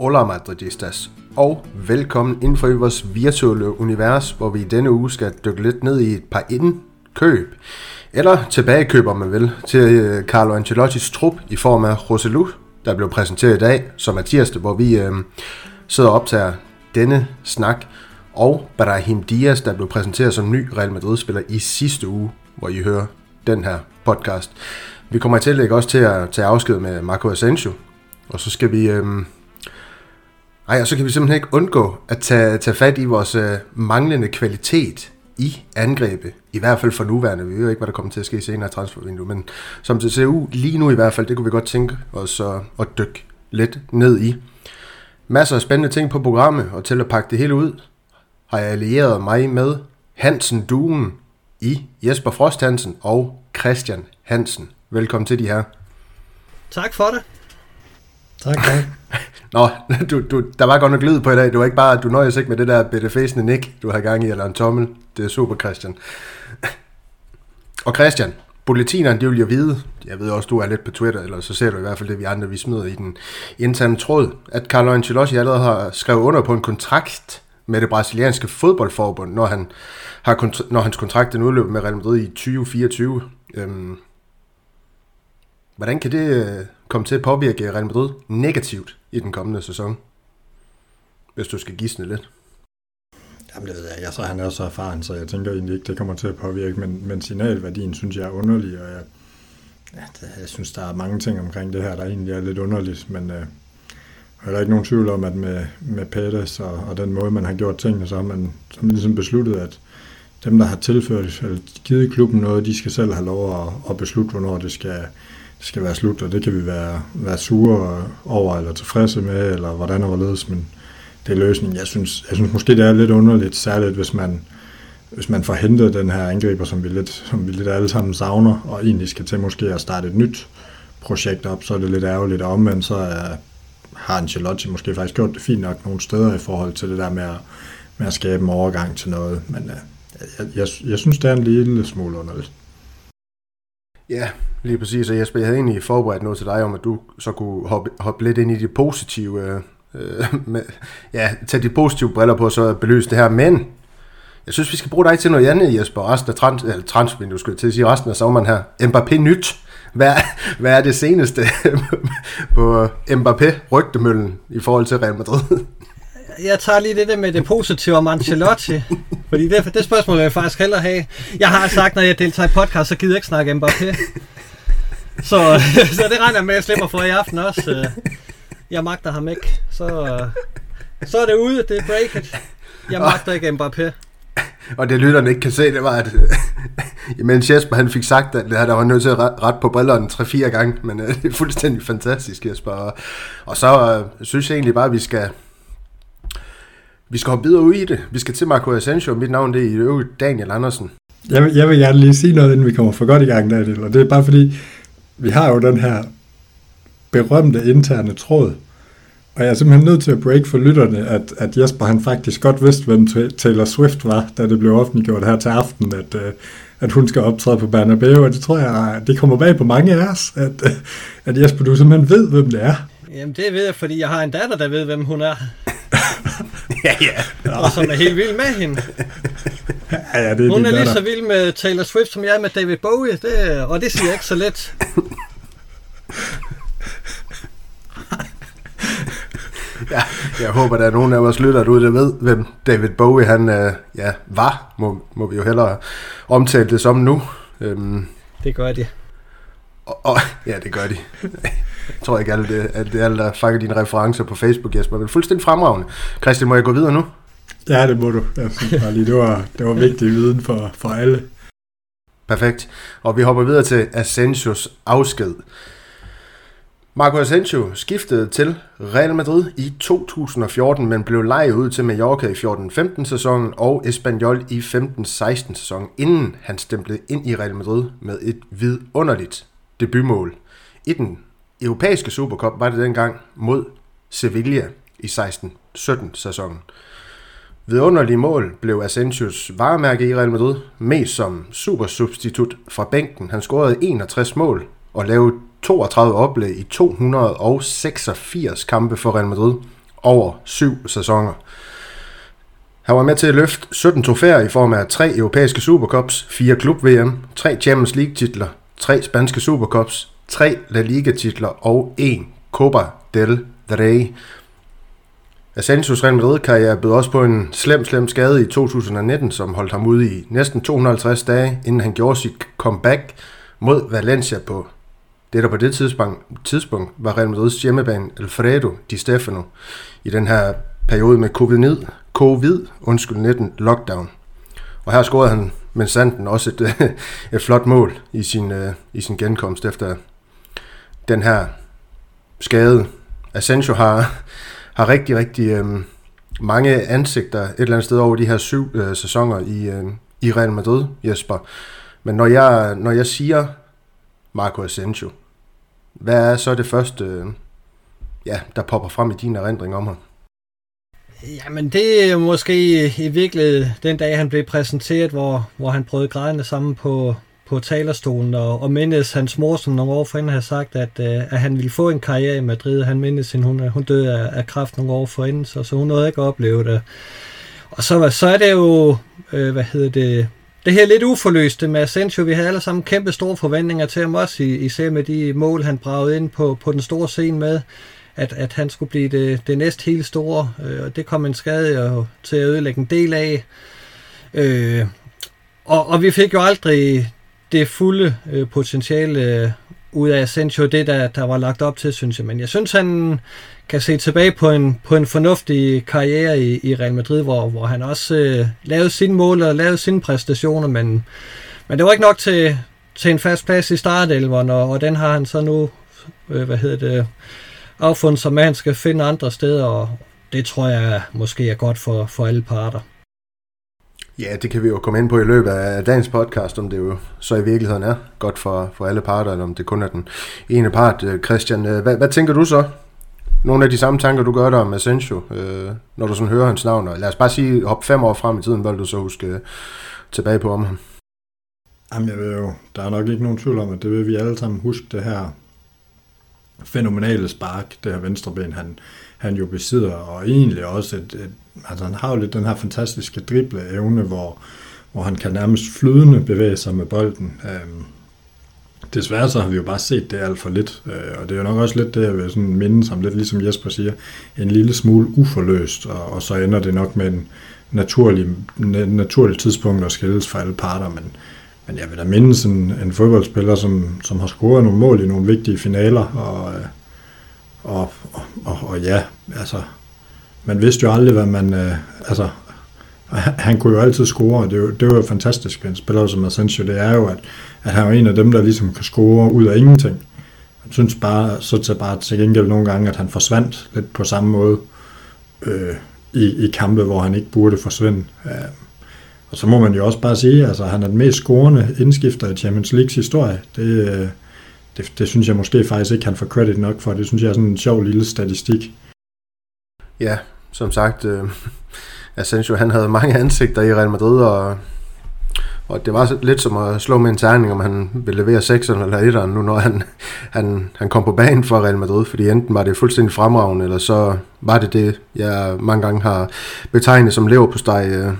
Hola Madridistas, og velkommen inden for i vores virtuelle univers, hvor vi i denne uge skal dykke lidt ned i et par indkøb, eller tilbagekøb, om man vil, til øh, Carlo Ancelottis trup i form af Roselu, der blev præsenteret i dag, som er tirsdag, hvor vi øh, sidder og optager denne snak, og Brahim Diaz, der blev præsenteret som ny Real Madrid-spiller i sidste uge, hvor I hører den her podcast. Vi kommer til tillæg også til at tage afsked med Marco Asensio, og så skal vi... Øhm, ej, og så kan vi simpelthen ikke undgå at tage, tage fat i vores øh, manglende kvalitet i angrebet. I hvert fald for nuværende. Vi ved jo ikke, hvad der kommer til at ske senere i transfervinduet. Men som det ser ud lige nu i hvert fald, det kunne vi godt tænke os at, at dykke lidt ned i. Masser af spændende ting på programmet, og til at pakke det hele ud, har jeg allieret mig med Hansen Duen i Jesper Frost Hansen og Christian Hansen. Velkommen til de her. Tak for det. Tak, tak. Nå, du, du, der var godt nok lyd på i dag. Du var ikke bare, du nøjes ikke med det der bitte fæsende nik, du har gang i, eller en tommel. Det er super, Christian. Og Christian, bulletinerne, de vil jo vide, jeg ved også, du er lidt på Twitter, eller så ser du i hvert fald det, vi andre, vi smider i den interne tråd, at Carlo Ancelotti allerede har skrevet under på en kontrakt med det brasilianske fodboldforbund, når, han har når hans kontrakt den udløber med Real Madrid i 2024. Øhm, hvordan kan det øh, komme til at påvirke Real Madrid negativt i den kommende sæson? Hvis du skal gisne lidt. Jamen det ved jeg. Jeg så han er så erfaren, så jeg tænker egentlig ikke, det kommer til at påvirke, men, men signalværdien synes jeg er underlig, og jeg, ja, det, jeg synes, der er mange ting omkring det her, der egentlig er lidt underligt, men øh, er der ikke nogen tvivl om, at med, med Pettis og, og den måde, man har gjort tingene, så har man, så man ligesom besluttet, at dem, der har tilført, eller givet klubben noget, de skal selv have lov at, at beslutte, hvornår det skal, skal være slut, og det kan vi være, være sure over, eller tilfredse med, eller hvordan og hvorledes, men det er løsningen. Jeg synes, jeg synes måske, det er lidt underligt, særligt hvis man, hvis man får hentet den her angriber, som vi, lidt, som vi lidt alle sammen savner, og egentlig skal til måske at starte et nyt projekt op, så er det lidt ærgerligt, og omvendt så er, har Ancelotti måske faktisk gjort det fint nok nogle steder i forhold til det der med at, med at skabe en overgang til noget, men uh, jeg, jeg, jeg synes, det er en lille smule underligt. Ja, lige præcis. Og Jesper, jeg havde egentlig forberedt noget til dig om, at du så kunne hoppe, hoppe lidt ind i de positive, øh, øh med, ja, tage de positive briller på, så belyse det her. Men jeg synes, vi skal bruge dig til noget andet, Jesper. Resten af trans, eller du skulle jeg til at sige, resten af sommeren her. Mbappé nyt. Hvad, hvad er det seneste på Mbappé-rygtemøllen i forhold til Real Madrid? jeg tager lige det der med det positive om Ancelotti. fordi det, det spørgsmål vil jeg faktisk hellere have. Jeg har sagt, når jeg deltager i podcast, så gider jeg ikke snakke Mbappé. Så, så det regner jeg med, at jeg slipper for i aften også. Jeg magter ham ikke. Så, så er det ude, det er breaket. Jeg magter ikke Mbappé. Og det lytterne ikke kan se, det var, at imens Jesper han fik sagt, at det der var nødt til at rette på brillerne 3-4 gange, men øh, det er fuldstændig fantastisk, Jesper. Og så øh, synes jeg egentlig bare, at vi skal, vi skal hoppe videre ud i det. Vi skal til Marco Asensio, mit navn det er i øvrigt Daniel Andersen. Jeg vil, jeg vil gerne lige sige noget, inden vi kommer for godt i gang, Daniel, og det er bare fordi, vi har jo den her berømte interne tråd, og jeg er simpelthen nødt til at break for lytterne, at, at Jesper han faktisk godt vidste, hvem Taylor Swift var, da det blev offentliggjort her til aften, at, øh, at hun skal optræde på Bernabeu, og det tror jeg, det kommer bag på mange af os, at, at Jesper, du simpelthen ved, hvem det er. Jamen det ved jeg, fordi jeg har en datter, der ved, hvem hun er. ja, ja. Og som er helt vild med hende. Ja, ja, det er Hun er lige datter. så vild med Taylor Swift, som jeg er med David Bowie, det, og det siger jeg ikke så let. ja, jeg håber, der er nogen af vores lyttere derude, der ved, hvem David Bowie han, øh, ja, var, må, må vi jo hellere omtale det som nu. Øhm, det gør de. Og, og, ja, det gør de. Jeg tror ikke, alle det, alle det alle, der fanger dine referencer på Facebook, Jesper, men fuldstændig fremragende. Christian, må jeg gå videre nu? Ja, det må du. Jeg synes bare lige, det var, det var vigtig viden for, for alle. Perfekt. Og vi hopper videre til Asensios afsked. Marco Asensio skiftede til Real Madrid i 2014, men blev lejet ud til Mallorca i 14-15 sæsonen og Espanyol i 15-16 sæsonen, inden han stemplede ind i Real Madrid med et vidunderligt debutmål. I den europæiske Supercup var det dengang mod Sevilla i 16-17 sæsonen. Vidunderlige mål blev Asensios varemærke i Real Madrid, mest som supersubstitut fra bænken. Han scorede 61 mål og lavede 32 oplæg i 286 kampe for Real Madrid over syv sæsoner. Han var med til at løfte 17 trofæer i form af tre europæiske Supercups, fire klub-VM, tre Champions League-titler, tre spanske Supercups, tre La Liga-titler og en Copa del Rey. Asensios Real Madrid-karriere bød også på en slem, slem skade i 2019, som holdt ham ude i næsten 250 dage, inden han gjorde sit comeback mod Valencia på det, der på det tidspunkt, tidspunkt var Real Madrids hjemmebane Alfredo Di Stefano i den her periode med covid-19, COVID, undskyld 19 lockdown. Og her scorede han med sanden også et, et flot mål i sin, øh, i sin genkomst efter den her skade. Asensio har, har rigtig, rigtig øhm, mange ansigter et eller andet sted over de her syv øh, sæsoner i, øh, i Real Madrid, Jesper. Men når jeg, når jeg siger Marco Asensio, hvad er så det første, øh, ja, der popper frem i din erindring om ham? Jamen det er måske i virkeligheden den dag, han blev præsenteret, hvor, hvor han prøvede grædende sammen på, på talerstolen, og, og mindes hans mor, som nogle år forinden havde sagt, at, øh, at han ville få en karriere i Madrid. Han mindes, at hun, hun døde af, af kræft nogle år forinden, så, så hun nåede ikke at opleve det. Og så, så er det jo, øh, hvad hedder det, det her lidt uforløste med Asensio. Vi havde alle sammen kæmpe store forventninger til ham også, især med de mål, han bragede ind på, på den store scene med at, at han skulle blive det, det næst helt store, øh, og det kom en skade og, til at ødelægge en del af. Øh, og, og vi fik jo aldrig det fulde øh, potentiale øh, ud af Asensio, det der, der var lagt op til, synes jeg. Men jeg synes, han kan se tilbage på en, på en fornuftig karriere i, i Real Madrid, hvor, hvor han også øh, lavede sine mål og lavede sine præstationer, men, men det var ikke nok til, til en fast plads i startelveren, og, og den har han så nu, øh, hvad hedder det, affundet sig med, at han skal finde andre steder, og det tror jeg måske er godt for, for alle parter. Ja, det kan vi jo komme ind på i løbet af dagens podcast, om det jo så i virkeligheden er godt for, for alle parter, eller om det kun er den ene part. Øh, Christian, øh, hvad, hvad tænker du så? Nogle af de samme tanker, du gør der om Asensio, øh, når du sådan hører hans navn. lad os bare sige, hop fem år frem i tiden, hvad du så huske øh, tilbage på om ham? Jamen, jeg ved jo, der er nok ikke nogen tvivl om, at det vil vi alle sammen huske, det her fænomenale spark, det her venstreben, han, han jo besidder, og egentlig også, et, et, altså han har jo lidt den her fantastiske drible evne, hvor, hvor han kan nærmest flydende bevæge sig med bolden. Øhm, desværre så har vi jo bare set det alt for lidt, øh, og det er jo nok også lidt det, jeg vil sådan minde som lidt ligesom Jesper siger, en lille smule uforløst, og, og så ender det nok med en naturlig, naturlig tidspunkt at skilles for alle parter, men, men jeg vil da minde en, en fodboldspiller, som, som har scoret nogle mål i nogle vigtige finaler, og, øh, og, og, og, og ja, altså, man vidste jo aldrig, hvad man, øh, altså, han kunne jo altid score, og det, var, det var jo fantastisk ved en spiller som Asensio, det er jo, at, at han er en af dem, der ligesom kan score ud af ingenting. Jeg synes bare, så til bare til gengæld nogle gange, at han forsvandt lidt på samme måde øh, i, i kampe, hvor han ikke burde forsvinde. Øh, og så må man jo også bare sige, at altså, han er den mest scorende indskifter i Champions Leagues historie. Det, øh, det, det synes jeg måske faktisk ikke, han får credit nok for. Det synes jeg er sådan en sjov lille statistik. Ja, som sagt, øh, Asensio han havde mange ansigter i Real Madrid, og, og det var lidt som at slå med en terning, om han ville levere 6'eren eller 1'eren, nu når han, han, han kom på banen for Real Madrid, fordi enten var det fuldstændig fremragende, eller så var det det, jeg mange gange har betegnet som lever på steg, øh,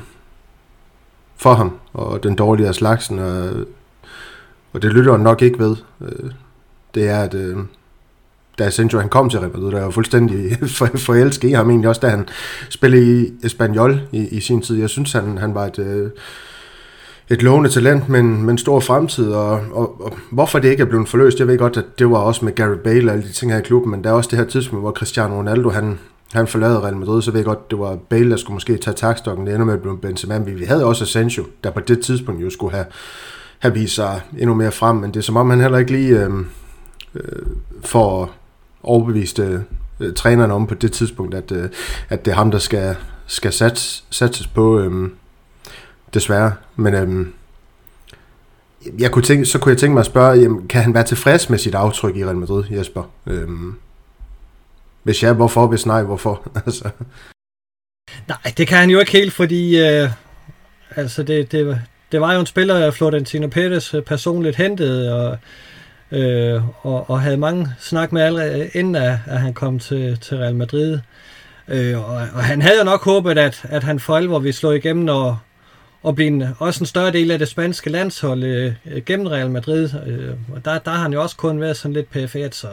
for ham, og den dårlige af slagsen, og, og det lytter han nok ikke ved. Øh, det er, at øh, da Asensio han kom til Real Madrid, der var fuldstændig forelsket i ham egentlig også, da han spillede i Espanyol i, i sin tid. Jeg synes, han, han var et, øh, et lovende talent, men, men stor fremtid, og, og, og, hvorfor det ikke er blevet forløst, jeg ved godt, at det var også med Gary Bale og alle de ting her i klubben, men der er også det her tidspunkt, hvor Cristiano Ronaldo, han, han forlader Real Madrid, så ved jeg godt, det var Bale, der skulle måske tage takstokken. Det ender med at blive Benzema. Vi havde også Asensio, der på det tidspunkt jo skulle have, have vist sig endnu mere frem, men det er som om, han heller ikke lige øh, øh, får overbevist øh, øh, træneren om på det tidspunkt, at, øh, at det er ham, der skal, skal sats, satses på, øh, desværre. Men øh, jeg kunne tænke, så kunne jeg tænke mig at spørge, jamen, kan han være tilfreds med sit aftryk i Real Madrid, Jesper? Øh, hvis ja, hvorfor? Hvis nej, hvorfor? altså. Nej, det kan han jo ikke helt, fordi øh, altså det, det, det var jo en spiller, Florentino Pérez øh, personligt hentede, og, øh, og, og havde mange snak med allerede, inden at, at han kom til, til Real Madrid. Øh, og, og han havde jo nok håbet, at, at han for alvor ville slå igennem og, og blive en, også en større del af det spanske landshold øh, gennem Real Madrid. Øh, og der, der har han jo også kun været sådan lidt pf. så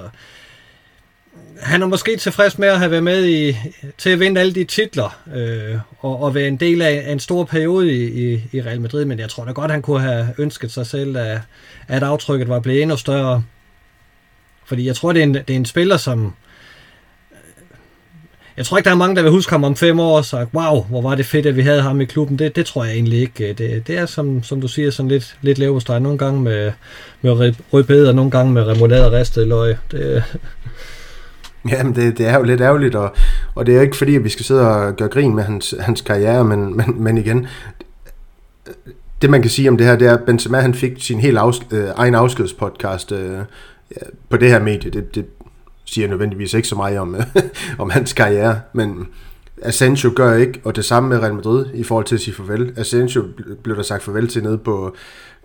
han er måske tilfreds med at have været med i, til at vinde alle de titler øh, og, og være en del af en stor periode i, i, i Real Madrid, men jeg tror da godt, han kunne have ønsket sig selv, at, at aftrykket var blevet endnu større. Fordi jeg tror, det er en, det er en spiller, som... Øh, jeg tror ikke, der er mange, der vil huske ham om fem år og sagt, wow, hvor var det fedt, at vi havde ham i klubben. Det, det tror jeg egentlig ikke. Øh, det, det er, som, som du siger, sådan lidt, lidt leverpostej. Nogle gange med, med rødbede, og nogle gange med remoulade og ristet løg. Det, Jamen, det, det er jo lidt ærgerligt, og, og det er ikke fordi, at vi skal sidde og gøre grin med hans, hans karriere, men, men, men igen, det man kan sige om det her, det er, at Benzema han fik sin helt afs, øh, egen afskedspodcast øh, på det her medie. Det, det siger nødvendigvis ikke så meget om, øh, om hans karriere, men Asensio gør ikke, og det samme med Real Madrid i forhold til at sige farvel. Asensio blev der sagt farvel til nede på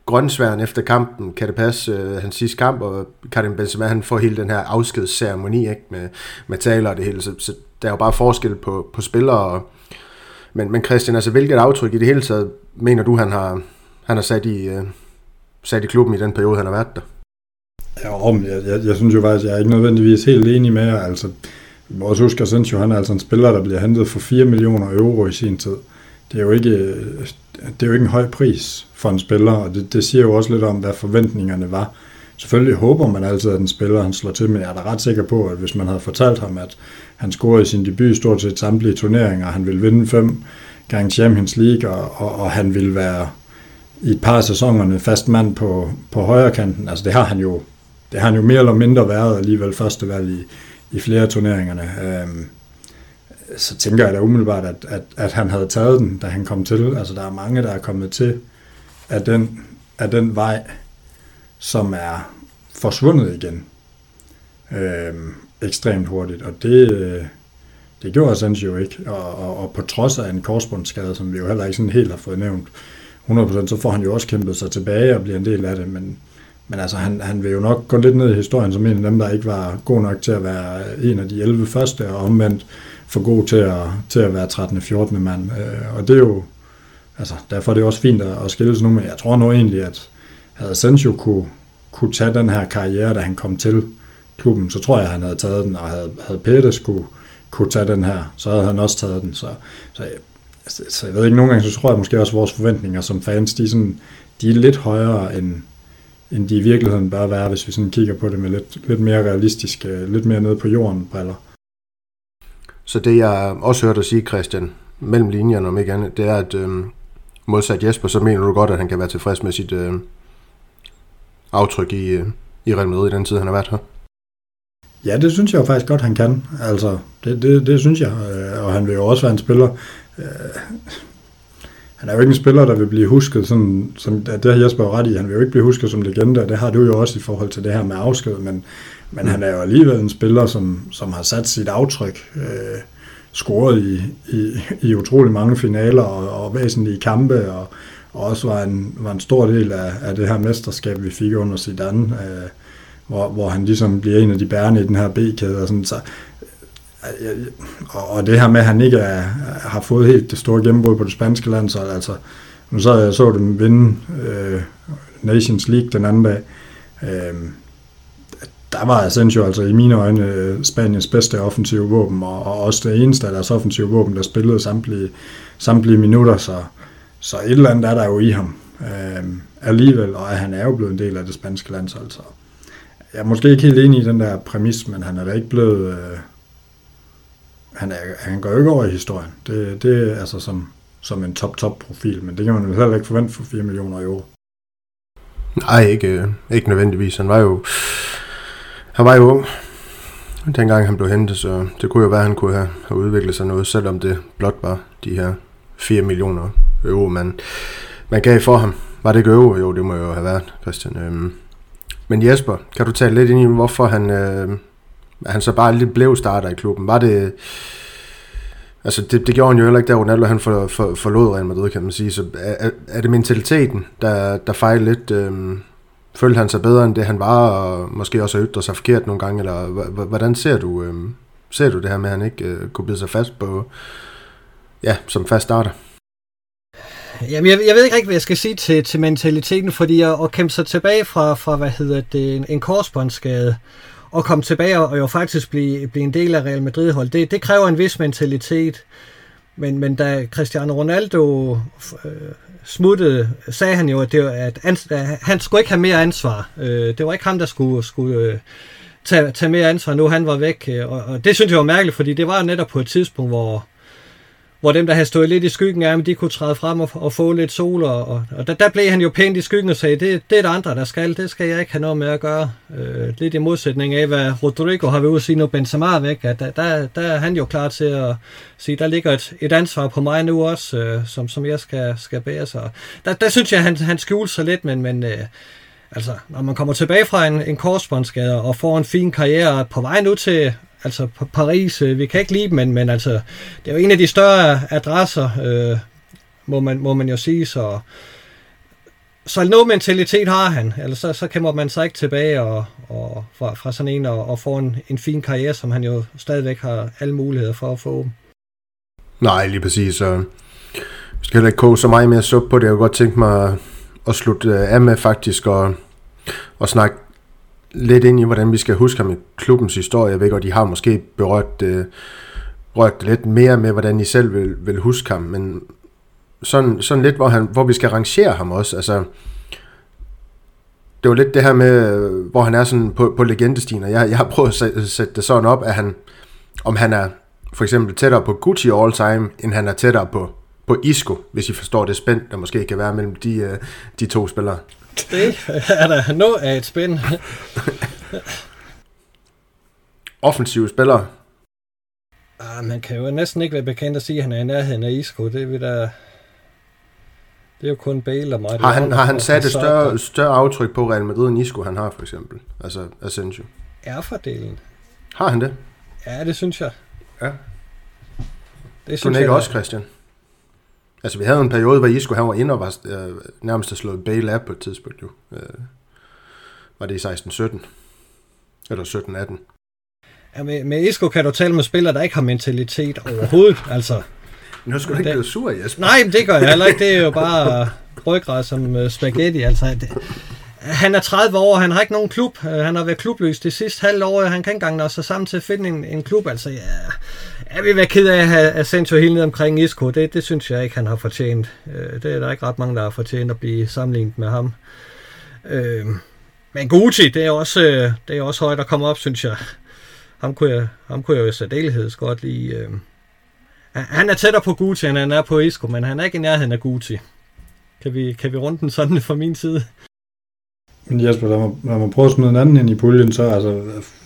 grønsværen efter kampen, kan det passe, øh, hans sidste kamp, og Karim Benzema, han får hele den her afskedsceremoni ikke, med, med taler og det hele, så, så der er jo bare forskel på, på spillere, og, men, men Christian, altså hvilket aftryk i det hele taget, mener du, han har, han har sat, i, øh, sat i klubben i den periode, han har været der? Ja, jeg, jeg, jeg synes jo faktisk, jeg er ikke nødvendigvis helt enig med jer, altså vores husker, synes jo, han er altså en spiller, der bliver hentet for 4 millioner euro i sin tid. Det er jo ikke, det er jo ikke en høj pris for en spiller, og det, det siger jo også lidt om, hvad forventningerne var. Selvfølgelig håber man altid, at en spiller han slår til, men jeg er da ret sikker på, at hvis man havde fortalt ham, at han scorede i sin debut stort set samtlige turneringer, han ville vinde fem gange Champions League, og, og, og han ville være i et par af sæsonerne fast mand på, på højre kanten. Altså det har han jo det har han jo mere eller mindre været alligevel første valg i, i flere turneringerne. Øhm, så tænker jeg da umiddelbart, at, at, at han havde taget den, da han kom til. Altså der er mange, der er kommet til af den, af den vej, som er forsvundet igen øhm, ekstremt hurtigt. Og det, øh, det gjorde Asensio ikke. Og, og, og på trods af en korsbundsskade, som vi jo heller ikke sådan helt har fået nævnt 100%, så får han jo også kæmpet sig tilbage og bliver en del af det. Men, men altså, han, han vil jo nok gå lidt ned i historien som en af dem, der ikke var god nok til at være en af de 11 første, og omvendt for god til at, til at være 13. 14. mand. Øh, og det er jo, altså, derfor er det også fint at, at skilles sig nu, men jeg tror nu egentlig, at havde Sancho kunne, kunne tage den her karriere, da han kom til klubben, så tror jeg, at han havde taget den, og havde, havde Peters skulle kunne tage den her, så havde han også taget den. Så, så, så, så jeg ved ikke, nogle gange så tror jeg måske også, at vores forventninger som fans, de er, sådan, de er lidt højere, end, end de i virkeligheden bør være, hvis vi sådan kigger på det med lidt, lidt mere realistiske, lidt mere nede på jorden briller. Så det jeg også hørte dig sige, Christian, mellem linjerne om ikke andet, det er, at øh, modsat Jesper, så mener du godt, at han kan være tilfreds med sit øh, aftryk i, øh, i Real Madrid i den tid, han har været her. Ja, det synes jeg jo faktisk godt, han kan. Altså, det, det, det synes jeg. Øh, og han vil jo også være en spiller. Øh, han er jo ikke en spiller, der vil blive husket, sådan, som, det har Jesper jo ret i, han vil jo ikke blive husket som legende, og det har du jo også i forhold til det her med afsked, men, men han er jo alligevel en spiller, som, som har sat sit aftryk, øh, scoret i, i, i utrolig mange finaler og, og væsentlige kampe, og, og også var en, var en stor del af, af det her mesterskab, vi fik under Zidane, øh, hvor, hvor han ligesom bliver en af de bærende i den her B-kæde. Og sådan, så, øh, og, og det her med, at han ikke er, har fået helt det store gennembrud på det spanske land, så altså, nu så jeg så dem vinde øh, Nations League den anden dag. Øh, der var Asensio altså i mine øjne øh, Spaniens bedste offensive våben, og, og også det eneste af deres offensive våben, der spillede samtlige, samtlige minutter, så, så et eller andet er der jo i ham øh, alligevel, og han er jo blevet en del af det spanske landshold, så jeg er måske ikke helt enig i den der præmis, men han er da ikke blevet... Øh, han, er, han går jo ikke over i historien. Det, det er altså som, som en top-top-profil, men det kan man jo heller ikke forvente for 4 millioner euro. Nej, ikke, øh, ikke nødvendigvis. Han var jo han var jo ung, dengang han blev hentet, så det kunne jo være, at han kunne have, udviklet sig noget, selvom det blot var de her 4 millioner euro, man, man gav for ham. Var det ikke euro? Jo, det må jo have været, Christian. Øhm. Men Jesper, kan du tale lidt ind i, hvorfor han, øh, han så bare lidt blev starter i klubben? Var det, Altså, det, det gjorde han jo heller ikke, da Ronaldo han for, for, forlod Real Madrid, kan man sige. Så er, er det mentaliteten, der, der fejler lidt? Øh, følte han sig bedre end det, han var, og måske også har ytret sig forkert nogle gange? Eller hvordan ser du, øh, ser du det her med, at han ikke øh, kunne bide sig fast på, ja, som fast starter? Jamen, jeg, jeg ved ikke rigtig, hvad jeg skal sige til, til mentaliteten, fordi at, at kæmpe sig tilbage fra, fra hvad hedder det, en, en korsbåndsskade, og komme tilbage og jo faktisk blive, blive en del af Real Madrid-hold, det, det kræver en vis mentalitet. Men, men da Cristiano Ronaldo øh, smuttede, sagde han jo, at, det, at ans, at han skulle ikke have mere ansvar. Øh, det var ikke ham, der skulle, skulle øh, tage, tage mere ansvar, nu han var væk. Øh, og, og det synes jeg var mærkeligt, fordi det var netop på et tidspunkt, hvor, hvor dem, der havde stået lidt i skyggen af ham, de kunne træde frem og, og få lidt sol, og, og, og der, der blev han jo pænt i skyggen og sagde, det, det er der andre, der skal, det skal jeg ikke have noget med at gøre. Øh, lidt i modsætning af, hvad Rodrigo har ved at sige, når Benzema er væk, at der, der, der er han jo klar til at sige, der ligger et, et ansvar på mig nu også, øh, som, som jeg skal, skal bære sig. Der, der synes jeg, han, han skjulte sig lidt, men, men øh, altså, når man kommer tilbage fra en, en korsbåndsskade og får en fin karriere på vej nu til altså Paris, øh, vi kan ikke lide dem, men, men altså, det er jo en af de større adresser, øh, må, man, må man jo sige, så, så noget mentalitet har han, eller så, så kommer man sig ikke tilbage og, og fra, fra sådan en og, og få en, en fin karriere, som han jo stadigvæk har alle muligheder for at få. Nej, lige præcis, så vi skal heller ikke koge så meget mere suppe på det. Jeg kunne godt tænke mig at slutte øh, af med faktisk og, og snakke lidt ind i, hvordan vi skal huske ham i klubbens historie. Jeg ved godt, de har måske berørt, øh, rørt lidt mere med, hvordan I selv vil, vil huske ham, men sådan, sådan lidt, hvor, han, hvor vi skal rangere ham også. Altså, det var lidt det her med, hvor han er sådan på, på legendestien, og jeg, jeg har prøvet at sætte det sådan op, at han, om han er for eksempel tættere på Gucci all time, end han er tættere på, på Isco, hvis I forstår det spændt, der måske kan være mellem de, øh, de to spillere. Det er der noget af et spænd. Offensive spillere. Ah, man kan jo næsten ikke være bekendt at sige, at han er i nærheden af Isco. Det er, da... det er jo kun Bale og mig. Har han, har han sat et større, større aftryk på Real Madrid end Isco, han har for eksempel? Altså Asensio. Er fordelen. Har han det? Ja, det synes jeg. Ja. Det synes du ikke også, Christian? Altså, vi havde en periode, hvor Isco han var inde og var øh, nærmest at slået Bale af på et tidspunkt, jo. Øh, var det i 16-17? Eller 17-18? Ja, med, med Isco kan du tale med spillere, der ikke har mentalitet overhovedet, altså. Nu skal du ikke blive sur, Jesper. Nej, det gør jeg heller ikke. Det er jo bare ryggrad som uh, spaghetti, altså. Det, han er 30 år, han har ikke nogen klub. Uh, han har været klubløs det sidste halve år. Han kan ikke engang nå sig sammen til at finde en, en klub. Altså, ja, jeg vil være ked af at have Asensio helt ned omkring Isco. Det, det synes jeg ikke, han har fortjent. Øh, det er der ikke ret mange, der har fortjent at blive sammenlignet med ham. Uh, men Gucci, det er også, øh, det er også højt at komme op, synes jeg. Ham kunne jeg, ham kunne jeg jo i særdeleshed godt lide. Han er tættere på Gucci, end han er på Isco, men han er ikke i nærheden af Gucci. Kan vi, kan vi runde den sådan fra min side? Men Jesper, lad mig, lad mig prøve at smide en anden ind i puljen, så altså,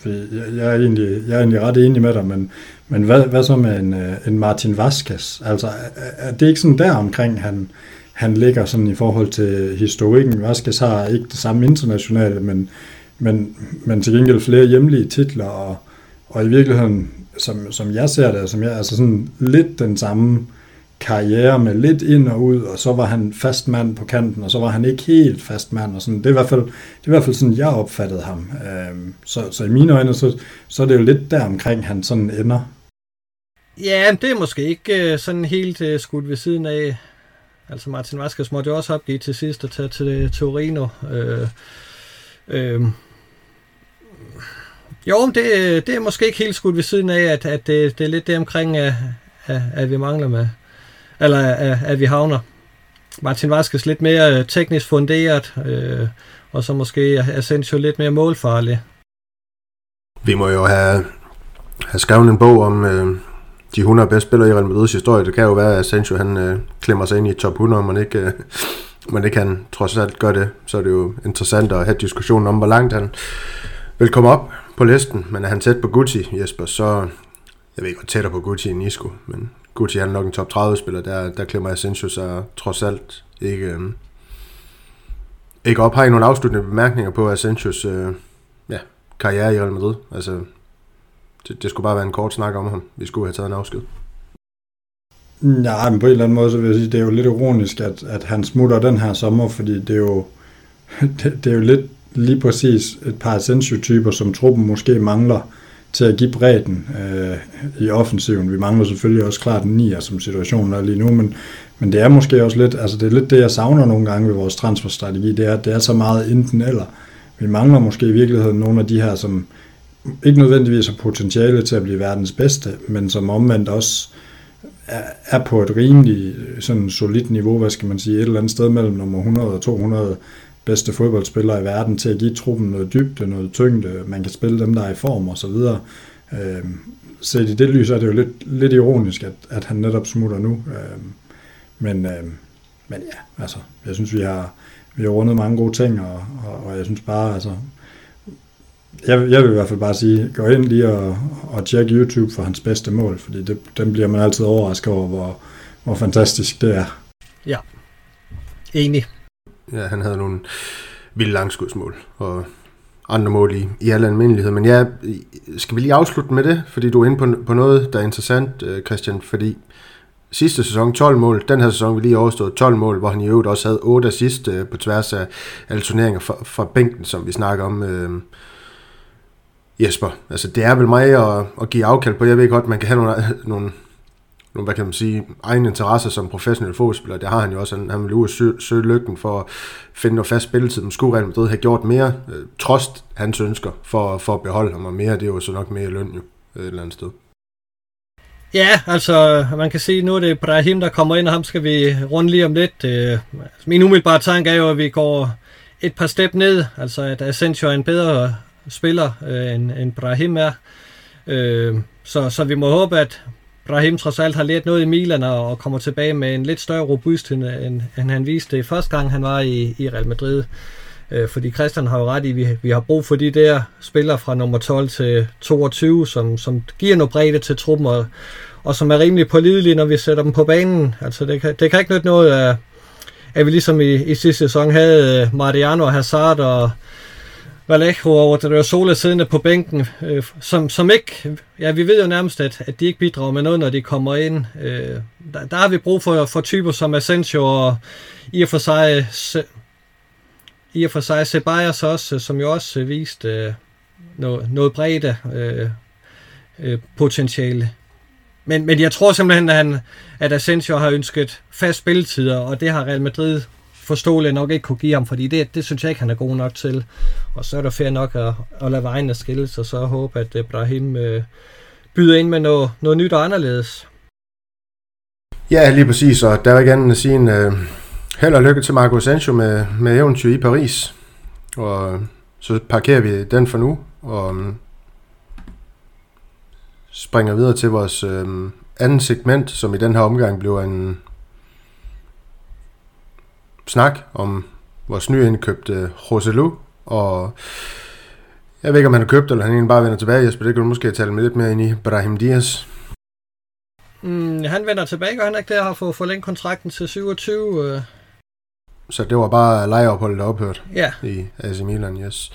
jeg, jeg, er egentlig, jeg er egentlig ret enig med dig, men, men hvad, hvad så med en, øh, en Martin Vasquez? Altså, er, er det ikke sådan der omkring, han, han ligger sådan i forhold til historikken? Vasquez har ikke det samme internationale, men, men, men til gengæld flere hjemlige titler, og, og i virkeligheden, som, som jeg ser det, som jeg, altså sådan lidt den samme øh, karriere med lidt ind og ud, og så var han fast mand på kanten, og så var han ikke helt fast mand, og sådan. Det er i hvert fald, det er i hvert fald sådan, jeg opfattede ham. Øhm, så, så i mine øjne, så, så er det jo lidt der omkring, han sådan ender. Ja, det er måske ikke øh, sådan helt øh, skudt ved siden af. Altså Martin Vaskes måtte jo også opgive til sidst at tage til øh, Torino. Øh, øhm. øh, jo, det, det er måske ikke helt skudt ved siden af, at, at det, det er lidt det omkring, at, at, at vi mangler med, eller at, at vi havner. Martin Vaskes lidt mere øh, teknisk funderet, øh, og så måske Asensio lidt mere målfarlig. Vi må jo have, have skrevet en bog om øh, de 100 bedste spillere i Real Madrid's historie. Det kan jo være, at Asensio han øh, klemmer sig ind i top 100, om man ikke, øh, man ikke kan trods alt gøre det. Så er det jo interessant at have diskussionen om, hvor langt han vil komme op på listen. Men er han tæt på Gucci, Jesper, så jeg ved ikke, hvor tættere på Gucci end Isco, men Gucci er nok en top 30 spiller, der, der klemmer Asensio sig trods alt ikke, øh, ikke op. Har I nogle afsluttende bemærkninger på Asensios øh, ja, karriere i Real Madrid? Altså, det, det skulle bare være en kort snak om ham. Vi skulle have taget en afsked. Ja, men på en eller anden måde, så vil jeg sige, det er jo lidt ironisk, at, at han smutter den her sommer, fordi det er jo, det, det er jo lidt lige præcis et par Asensio-typer, som truppen måske mangler til at give bredden øh, i offensiven. Vi mangler selvfølgelig også klart en nier, som situationen er lige nu, men, men det er måske også lidt, altså det er lidt det, jeg savner nogle gange ved vores transferstrategi, det er, at det er så meget enten eller. Vi mangler måske i virkeligheden nogle af de her, som ikke nødvendigvis har potentiale til at blive verdens bedste, men som omvendt også er, er på et rimeligt sådan solidt niveau, hvad skal man sige, et eller andet sted mellem nummer 100 og 200 bedste fodboldspillere i verden til at give truppen noget dybde, noget tyngde, man kan spille dem, der er i form og så videre. Øh, så i det lys er det jo lidt, lidt ironisk, at, at han netop smutter nu. Øh, men, øh, men ja, altså, jeg synes, vi har, vi har rundet mange gode ting, og, og, og jeg synes bare, altså, jeg, jeg vil i hvert fald bare sige, gå ind lige og, og tjek YouTube for hans bedste mål, fordi det, den bliver man altid overrasket over, hvor, hvor fantastisk det er. Ja, enig. Ja, han havde nogle vilde langskudsmål, og andre mål i, i al almindelighed. Men ja, skal vi lige afslutte med det, fordi du er inde på, på noget, der er interessant, øh, Christian, fordi sidste sæson 12 mål, den her sæson vi lige overstået 12 mål, hvor han i øvrigt også havde 8 assist øh, på tværs af alle turneringer fra, fra bænken, som vi snakker om. Øh, Jesper, altså det er vel mig at, at give afkald på. Jeg ved godt, man kan have nogle, nogle, nu, hvad kan man sige, egen interesser som professionel fodboldspiller. Det har han jo også. Han, han vil ud og søge, søge lykken for at finde noget fast spilletid. Men skulle Real Madrid have gjort mere, øh, trods hans ønsker, for, for at beholde ham. Og mere, det er jo så nok mere løn jo, et eller andet sted. Ja, altså man kan se, nu er det Brahim, der kommer ind, og ham skal vi runde lige om lidt. Øh, min umiddelbare tanke er jo, at vi går et par step ned, altså at Asensio er en bedre spiller, øh, end, end Brahim er. Øh, så, så vi må håbe, at Brahim trods alt har lært noget i Milan og, kommer tilbage med en lidt større robusthed, end, end han viste det første gang, han var i, i Real Madrid. Øh, fordi Christian har jo ret i, at vi, vi har brug for de der spillere fra nummer 12 til 22, som, som giver noget bredde til truppen, og, og som er rimelig pålidelige, når vi sætter dem på banen. Altså det kan, det kan ikke nytte noget at, at vi ligesom i, i sidste sæson havde øh, Mariano og Hazard og Vallejo og Odriozola siddende på bænken, øh, som, som ikke, ja vi ved jo nærmest, at, at de ikke bidrager med noget, når de kommer ind. Øh, der, der har vi brug for, for typer som Asensio og i og for sig, se, i og for sig Ceballos også, som jo også viste øh, noget, noget bredde øh, øh, potentiale. Men, men jeg tror simpelthen, at, han, at Asensio har ønsket fast spilletid, og det har Real Madrid forståeligt nok ikke kunne give ham, fordi det, det synes jeg ikke, han er god nok til. Og så er det fair nok at, at lade vejen skilles, og så håbe, at øh, Ibrahim øh, byder ind med noget, noget nyt og anderledes. Ja, lige præcis, og der vil jeg gerne sige en øh, held og lykke til Marco Sancho med, med eventyr i Paris. Og øh, så parkerer vi den for nu, og øh, springer videre til vores øh, anden segment, som i den her omgang bliver en snak om vores nyindkøbte Roselu, og jeg ved ikke, om han har købt, eller han egentlig bare vender tilbage, Jesper. Det kan du måske tale med lidt mere ind i. Brahim Diaz. Mm, han vender tilbage, og han er ikke der har fået forlængt kontrakten til 27. Øh. Så det var bare lejeopholdet, der ophørt ja. i AC Milan, yes.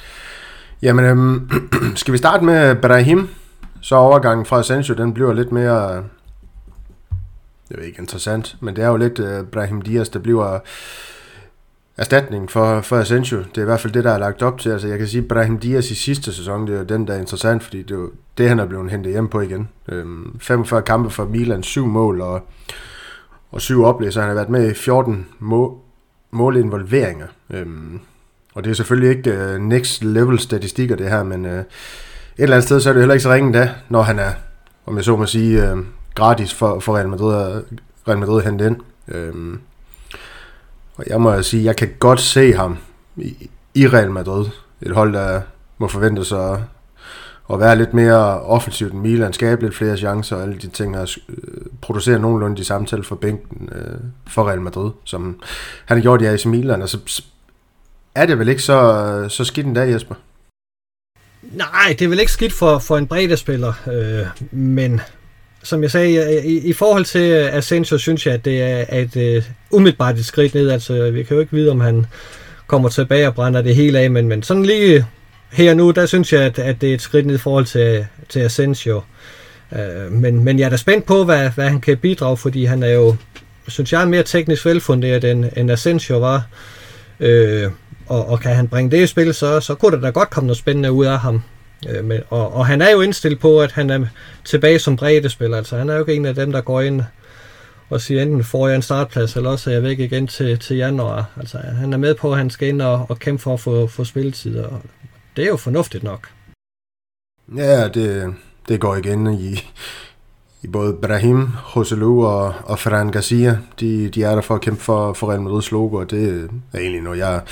Jamen, øhm, skal vi starte med Brahim? Så overgangen fra Asensio, den bliver lidt mere, jeg ved ikke, interessant, men det er jo lidt uh, Brahim Diaz, der bliver erstatning for, for Asensio. Det er i hvert fald det, der er lagt op til. Altså, jeg kan sige, Brahim Diaz i sidste sæson, det er jo den, der er interessant, fordi det er jo det, han er blevet hentet hjem på igen. Øhm, 45 kampe for Milan, 7 mål og, og 7 oplæg, så han har været med i 14 må, målinvolveringer. Øhm, og det er selvfølgelig ikke uh, next level statistikker, det her, men uh, et eller andet sted, så er det heller ikke så ringe da, når han er, om jeg så må sige, uh, gratis for, for Real Madrid, Real Madrid hentet ind. Øhm, og jeg må sige, jeg kan godt se ham i, i Real Madrid. Et hold, der må forvente sig at være lidt mere offensivt end Milan, skabe lidt flere chancer og alle de ting her, øh, producere nogenlunde de samtaler for bænken øh, for Real Madrid, som han har gjort i AC Milan, altså, og så er det vel ikke så, så skidt en dag, Jesper? Nej, det er vel ikke skidt for, for en bredde øh, men som jeg sagde, i, i forhold til øh, Asensio, synes jeg, at det er et uh, umiddelbart et skridt ned. Altså, vi kan jo ikke vide, om han kommer tilbage og brænder det hele af, men, men sådan lige her nu, der synes jeg, at, at det er et skridt ned i forhold til, til Asensio. Uh, men, men jeg er da spændt på, hvad, hvad han kan bidrage, fordi han er jo, synes jeg, mere teknisk velfunderet, end, end Asensio var. Uh, og, og kan han bringe det i spil, så, så kunne der da godt komme noget spændende ud af ham. Øh, men, og, og han er jo indstillet på, at han er tilbage som breddespiller. Altså han er jo ikke en af dem, der går ind og siger, enten får jeg en startplads, eller også er jeg væk igen til, til januar. Altså han er med på, at han skal ind og, og kæmpe for at få, få spilletid, og det er jo fornuftigt nok. Ja, det, det går igen i, i både Brahim, Joselu og, og Ferran Garcia. De, de er der for at kæmpe for, for Real Madrid's logo, og det er egentlig noget, jeg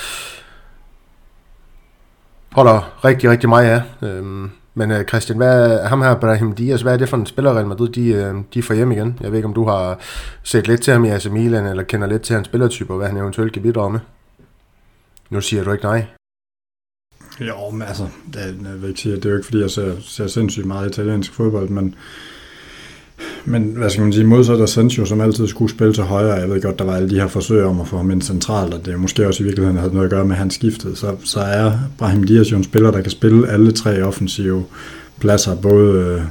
holder rigtig, rigtig meget af. Øhm, men øh, Christian, hvad ham her, Brahim Dias, hvad er det for en spiller, Real Madrid, de, øh, de får hjem igen? Jeg ved ikke, om du har set lidt til ham i AC Milan, eller kender lidt til hans spillertype, og hvad han eventuelt kan bidrage med? Nu siger du ikke nej. Jo, men altså, det, jeg vil ikke sige, det er jo ikke, fordi jeg ser, ser sindssygt meget italiensk fodbold, men men hvad skal man sige, modsat Asensio, som altid skulle spille til højre, jeg ved godt, der var alle de her forsøg om at få ham ind centralt, og det er måske også i virkeligheden havde noget at gøre med han skiftede, så, så er Brahim Diaz jo en spiller, der kan spille alle tre offensive pladser, både,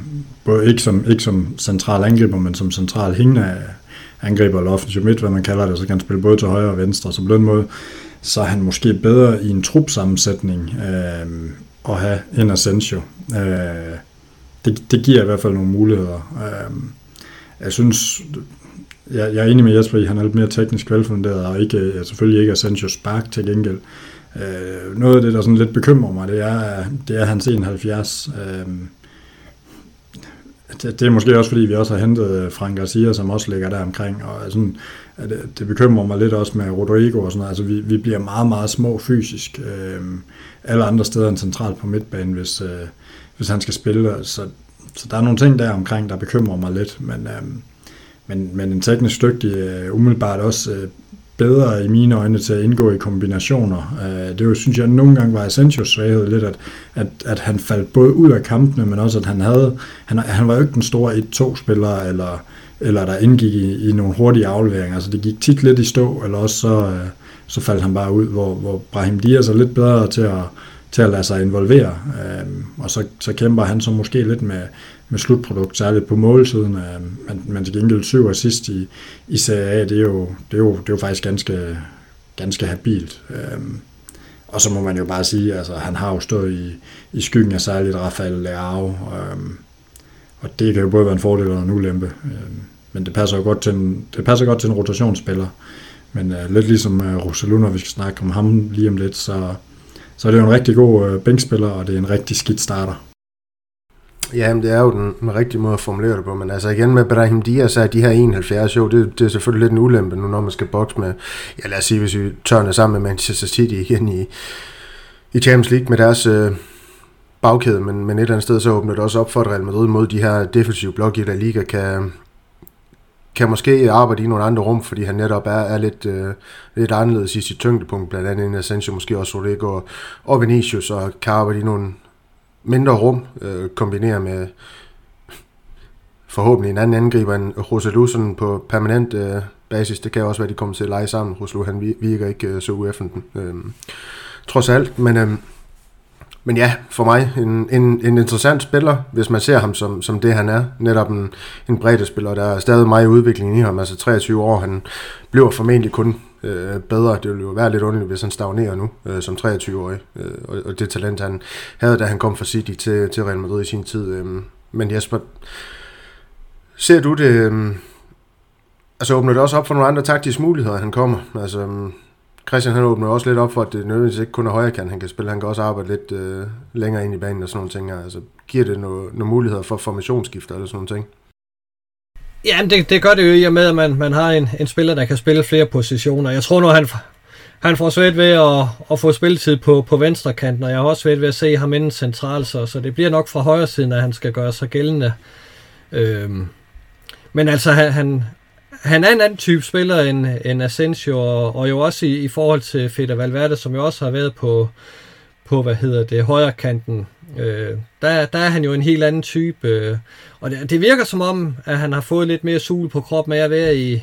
både ikke, som, ikke som central angriber, men som central hængende angriber eller offensiv midt, hvad man kalder det, så kan han spille både til højre og venstre, så på den måde, så er han måske bedre i en trupsammensætning øh, at have en Asensio. Øh, det, det giver i hvert fald nogle muligheder. Øh, jeg synes, jeg, jeg er enig med Jesper i, at han er lidt mere teknisk velfunderet, og ikke, øh, selvfølgelig ikke Asensio Spark til gengæld. Øh, noget af det, der sådan lidt bekymrer mig, det er, det er hans 71. Øh, det, det er måske også, fordi vi også har hentet Frank Garcia, som også ligger der omkring, og sådan, at det, det bekymrer mig lidt også med Rodrigo og sådan noget. Altså, vi, vi bliver meget, meget små fysisk. Øh, alle andre steder end centralt på midtbanen, hvis, øh, hvis han skal spille. Så så der er nogle ting der omkring, der bekymrer mig lidt, men, øh, men, men en teknisk dygtig øh, umiddelbart også øh, bedre i mine øjne til at indgå i kombinationer. Øh, det jo, synes jeg nogle gange var Asensios svaghed lidt, at, at, at han faldt både ud af kampene, men også at han havde, han, han var jo ikke den store 1-2-spiller, eller, eller der indgik i, i nogle hurtige afleveringer. Altså det gik tit lidt i stå, eller også så, øh, så faldt han bare ud, hvor, hvor Brahim Dias er lidt bedre til at til at lade sig involvere. Øh, og så, så kæmper han så måske lidt med, med slutprodukt, særligt på målsiden, øh, men, men til gengæld syv assist i, i Serie A, det er jo, det er jo, det er jo faktisk ganske, ganske habilt. Øh, og så må man jo bare sige, altså han har jo stået i, i skyggen af særligt Rafael Leao, øh, og det kan jo både være en fordel og en ulempe. Øh, men det passer jo godt til en, det passer godt til en rotationsspiller. Men øh, lidt ligesom øh, Rosaluna, når vi skal snakke om ham lige om lidt, så, så det er jo en rigtig god øh, bænkspiller, og det er en rigtig skidt starter. Ja, det er jo den, den rigtige måde at formulere det på, men altså igen med Brahim Diaz er de her 71, jo, det, det er selvfølgelig lidt en ulempe nu, når man skal bokse med, ja lad os sige, hvis vi tørner sammen med Manchester City igen i, i Champions League med deres øh, bagkæde, men, men et eller andet sted så åbner det også op for, at Real Madrid mod de her defensive blok i La Liga kan, kan måske arbejde i nogle andre rum, fordi han netop er, er lidt, øh, lidt anderledes i sit tyngdepunkt, blandt andet end Asensio, måske også Rodrigo og, og Vinicius, og kan arbejde i nogle mindre rum, øh, kombinere med forhåbentlig en anden angriber end Roselu sådan på permanent øh, basis. Det kan også være, de kommer til at lege sammen. Roselu han virker ikke øh, så ueffenden. Øh, trods alt, men... Øh, men ja, for mig en, en, en interessant spiller, hvis man ser ham som, som det, han er. Netop en, en bredde spiller, der er stadig meget udvikling i ham. Altså 23 år, han bliver formentlig kun øh, bedre. Det ville jo være lidt underligt, hvis han stagnerer nu øh, som 23-årig. Øh, og, og det talent, han havde, da han kom fra City til, til Real Madrid i sin tid. Øh. Men Jesper, ser du det... Øh, altså åbner det også op for nogle andre taktiske muligheder, han kommer? Altså, øh, Christian han åbner også lidt op for, at det nødvendigvis ikke kun er højre kan, han kan spille. Han kan også arbejde lidt øh, længere ind i banen og sådan nogle ting. Altså, giver det nogle, nogle muligheder for formationsskifter eller sådan nogle ting? Ja, det, det gør det jo i og med, at man, man har en, en spiller, der kan spille flere positioner. Jeg tror nu, han, han får svært ved at, at få spilletid på, på venstre kanten, og jeg har også svært ved at se ham inden central, så, så det bliver nok fra højre siden, at han skal gøre sig gældende. Øhm, men altså, han, han, han er en anden type spiller end, end Asensio, og, og jo også i, i forhold til Fede Valverde, som jo også har været på, på hvad hedder det, højre kanten. Øh, der, der er han jo en helt anden type, øh, og det, det virker som om, at han har fået lidt mere sul på kroppen af at være i,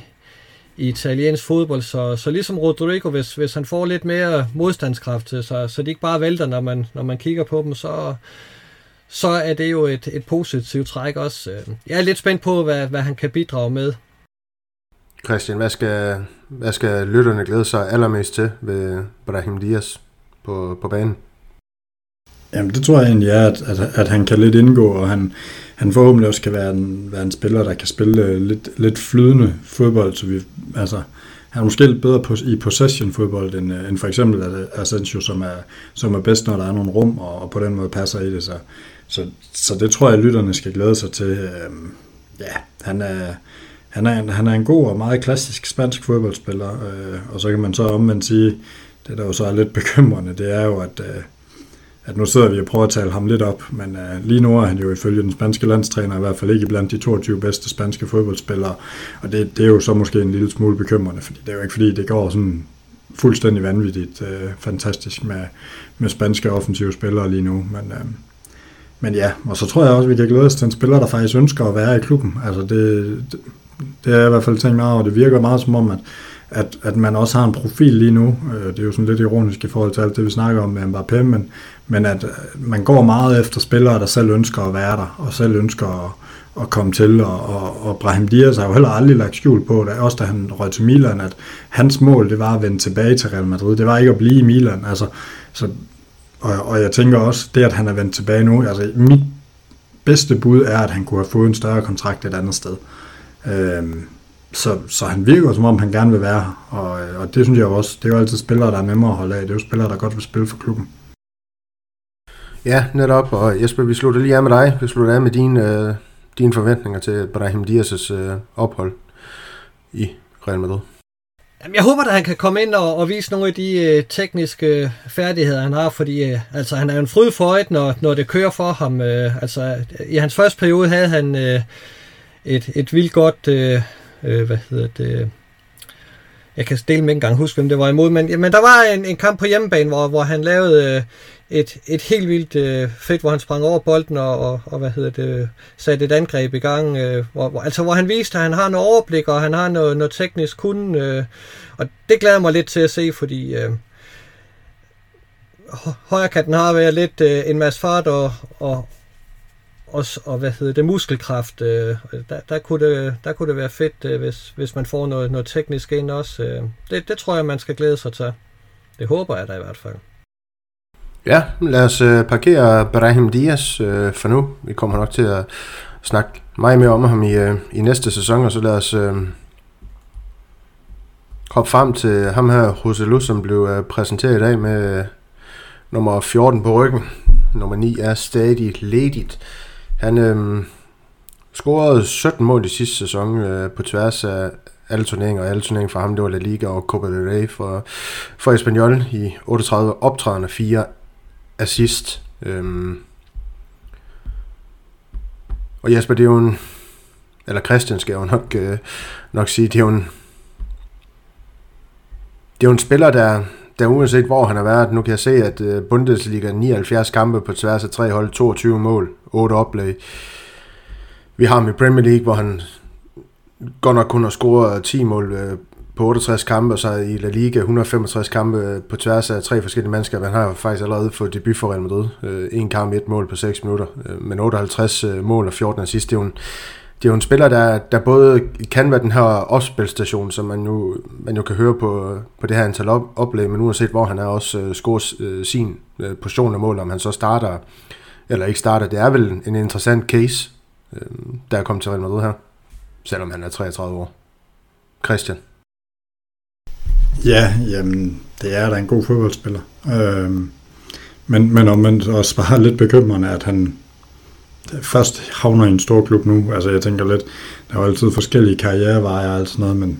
i italiensk fodbold, så, så ligesom Rodrigo, hvis, hvis han får lidt mere modstandskraft, til så, så det ikke bare vælter, når man, når man kigger på dem, så, så er det jo et, et positivt træk også. Øh, jeg er lidt spændt på, hvad, hvad han kan bidrage med. Christian, hvad skal, hvad skal lytterne glæde sig allermest til ved Brahim Diaz på, på banen? Jamen det tror jeg egentlig er, at, at, at han kan lidt indgå, og han, han forhåbentlig også kan være en, være en spiller, der kan spille øh, lidt, lidt flydende fodbold, så vi, altså, han er måske lidt bedre på, i possession-fodbold, end, øh, end for eksempel Asensio, som er, som er bedst, når der er nogle rum, og, og på den måde passer i det. Så, så, så det tror jeg, at lytterne skal glæde sig til. Øhm, ja, han er, han, er en, han er en god og meget klassisk spansk fodboldspiller, øh, og så kan man så omvendt sige, det der jo så er lidt bekymrende, det er jo, at, øh, at nu sidder vi og prøver at tale ham lidt op, men øh, lige nu er han jo ifølge den spanske landstræner i hvert fald ikke blandt de 22 bedste spanske fodboldspillere, og det, det er jo så måske en lille smule bekymrende, fordi det er jo ikke fordi, det går sådan fuldstændig vanvittigt øh, fantastisk med, med spanske offensive spillere lige nu, men, Øh, men ja, og så tror jeg også, at vi kan glæde os til en spiller, der faktisk ønsker at være i klubben. Altså det, det, det er jeg i hvert fald tænkt meget over, det virker meget som om, at at, at man også har en profil lige nu. Øh, det er jo sådan lidt ironisk i forhold til alt det, vi snakker om med Mbappé, men, men at øh, man går meget efter spillere, der selv ønsker at være der, og selv ønsker at, at komme til, og, og, og Brahim Diaz har jo heller aldrig lagt skjul på, det, også da han røg til Milan, at hans mål, det var at vende tilbage til Real Madrid. Det var ikke at blive i Milan. Altså, så, og, og jeg tænker også, det at han er vendt tilbage nu, altså mit bedste bud er, at han kunne have fået en større kontrakt et andet sted. Øhm, så, så han virker som om, han gerne vil være her, og, og det synes jeg også, det er jo altid spillere, der er nemmere at holde af. Det er jo spillere, der godt vil spille for klubben. Ja, netop. Og Jesper, vi slutter lige af med dig. Vi slutter af med dine, øh, dine forventninger til Brahim Dias' øh, ophold i Real Madrid. Jamen, jeg håber, at han kan komme ind og, og vise nogle af de øh, tekniske færdigheder, han har, fordi øh, altså, han er en fryd for et, når, når det kører for ham. Øh, altså, I hans første periode havde han øh, et, et vildt godt øh, øh, hvad hedder det, jeg kan stille med engang huske, hvem det var imod, men, men der var en, en kamp på hjemmebane, hvor, hvor han lavede øh, et, et helt vildt øh, fedt, hvor han sprang over bolden og, og, og hvad hedder det, satte et angreb i gang, øh, hvor, hvor, altså hvor han viste, at han har noget overblik, og han har noget, noget teknisk kunde, øh, og det glæder mig lidt til at se, fordi øh, højrekanten har været lidt øh, en masse fart og, og, og, og hvad hedder det, muskelkraft, øh, der, der, kunne det, der kunne det være fedt, øh, hvis, hvis man får noget, noget teknisk ind også. Øh, det, det tror jeg, man skal glæde sig til. Det håber jeg da i hvert fald. Ja, lad os øh, parkere Brahim Dias øh, for nu. Vi kommer nok til at snakke meget mere om ham i, øh, i næste sæson, og så lad os øh, hoppe frem til ham her, Roselu, som blev øh, præsenteret i dag med øh, nummer 14 på ryggen. Nummer 9 er stadig ledigt. Han øh, scorede 17 mål i sidste sæson øh, på tværs af alle turneringer, og alle turneringer for ham, det var La Liga og Copa del Rey for, for Espanyol i 38 optrædende, 4 assist. Øh, Og Jesper, det er jo en, eller Christian skal jo nok, øh, nok sige, det er jo en, det er jo en spiller, der, der uanset hvor han har været, nu kan jeg se, at øh, Bundesliga 79 kampe på tværs af tre hold, 22 mål, 8 oplæg. Vi har ham i Premier League, hvor han godt nok kun har scoret 10 mål øh, på 68 kampe, og så i La Liga 165 kampe øh, på tværs af tre forskellige mandskaber. Han har faktisk allerede fået debut for Real Madrid. En kamp, et mål på 6 minutter, men 58 mål og 14 assist. Det er jo en, det er jo en spiller, der, der både kan være den her opspilstation, som man jo, man jo kan høre på, på det her antal op, oplæg, men uanset hvor han er også øh, uh, scorer uh, øh, sin øh, uh, position af mål, om han så starter eller ikke starter. Det er vel en interessant case, uh, der er kommet til Real Madrid her, selvom han er 33 år. Christian? Ja, jamen, det er da en god fodboldspiller. Øh, men, men omvendt man også bare lidt bekymrende, at han først havner i en stor klub nu. Altså jeg tænker lidt, der var altid forskellige karriereveje og alt sådan noget, men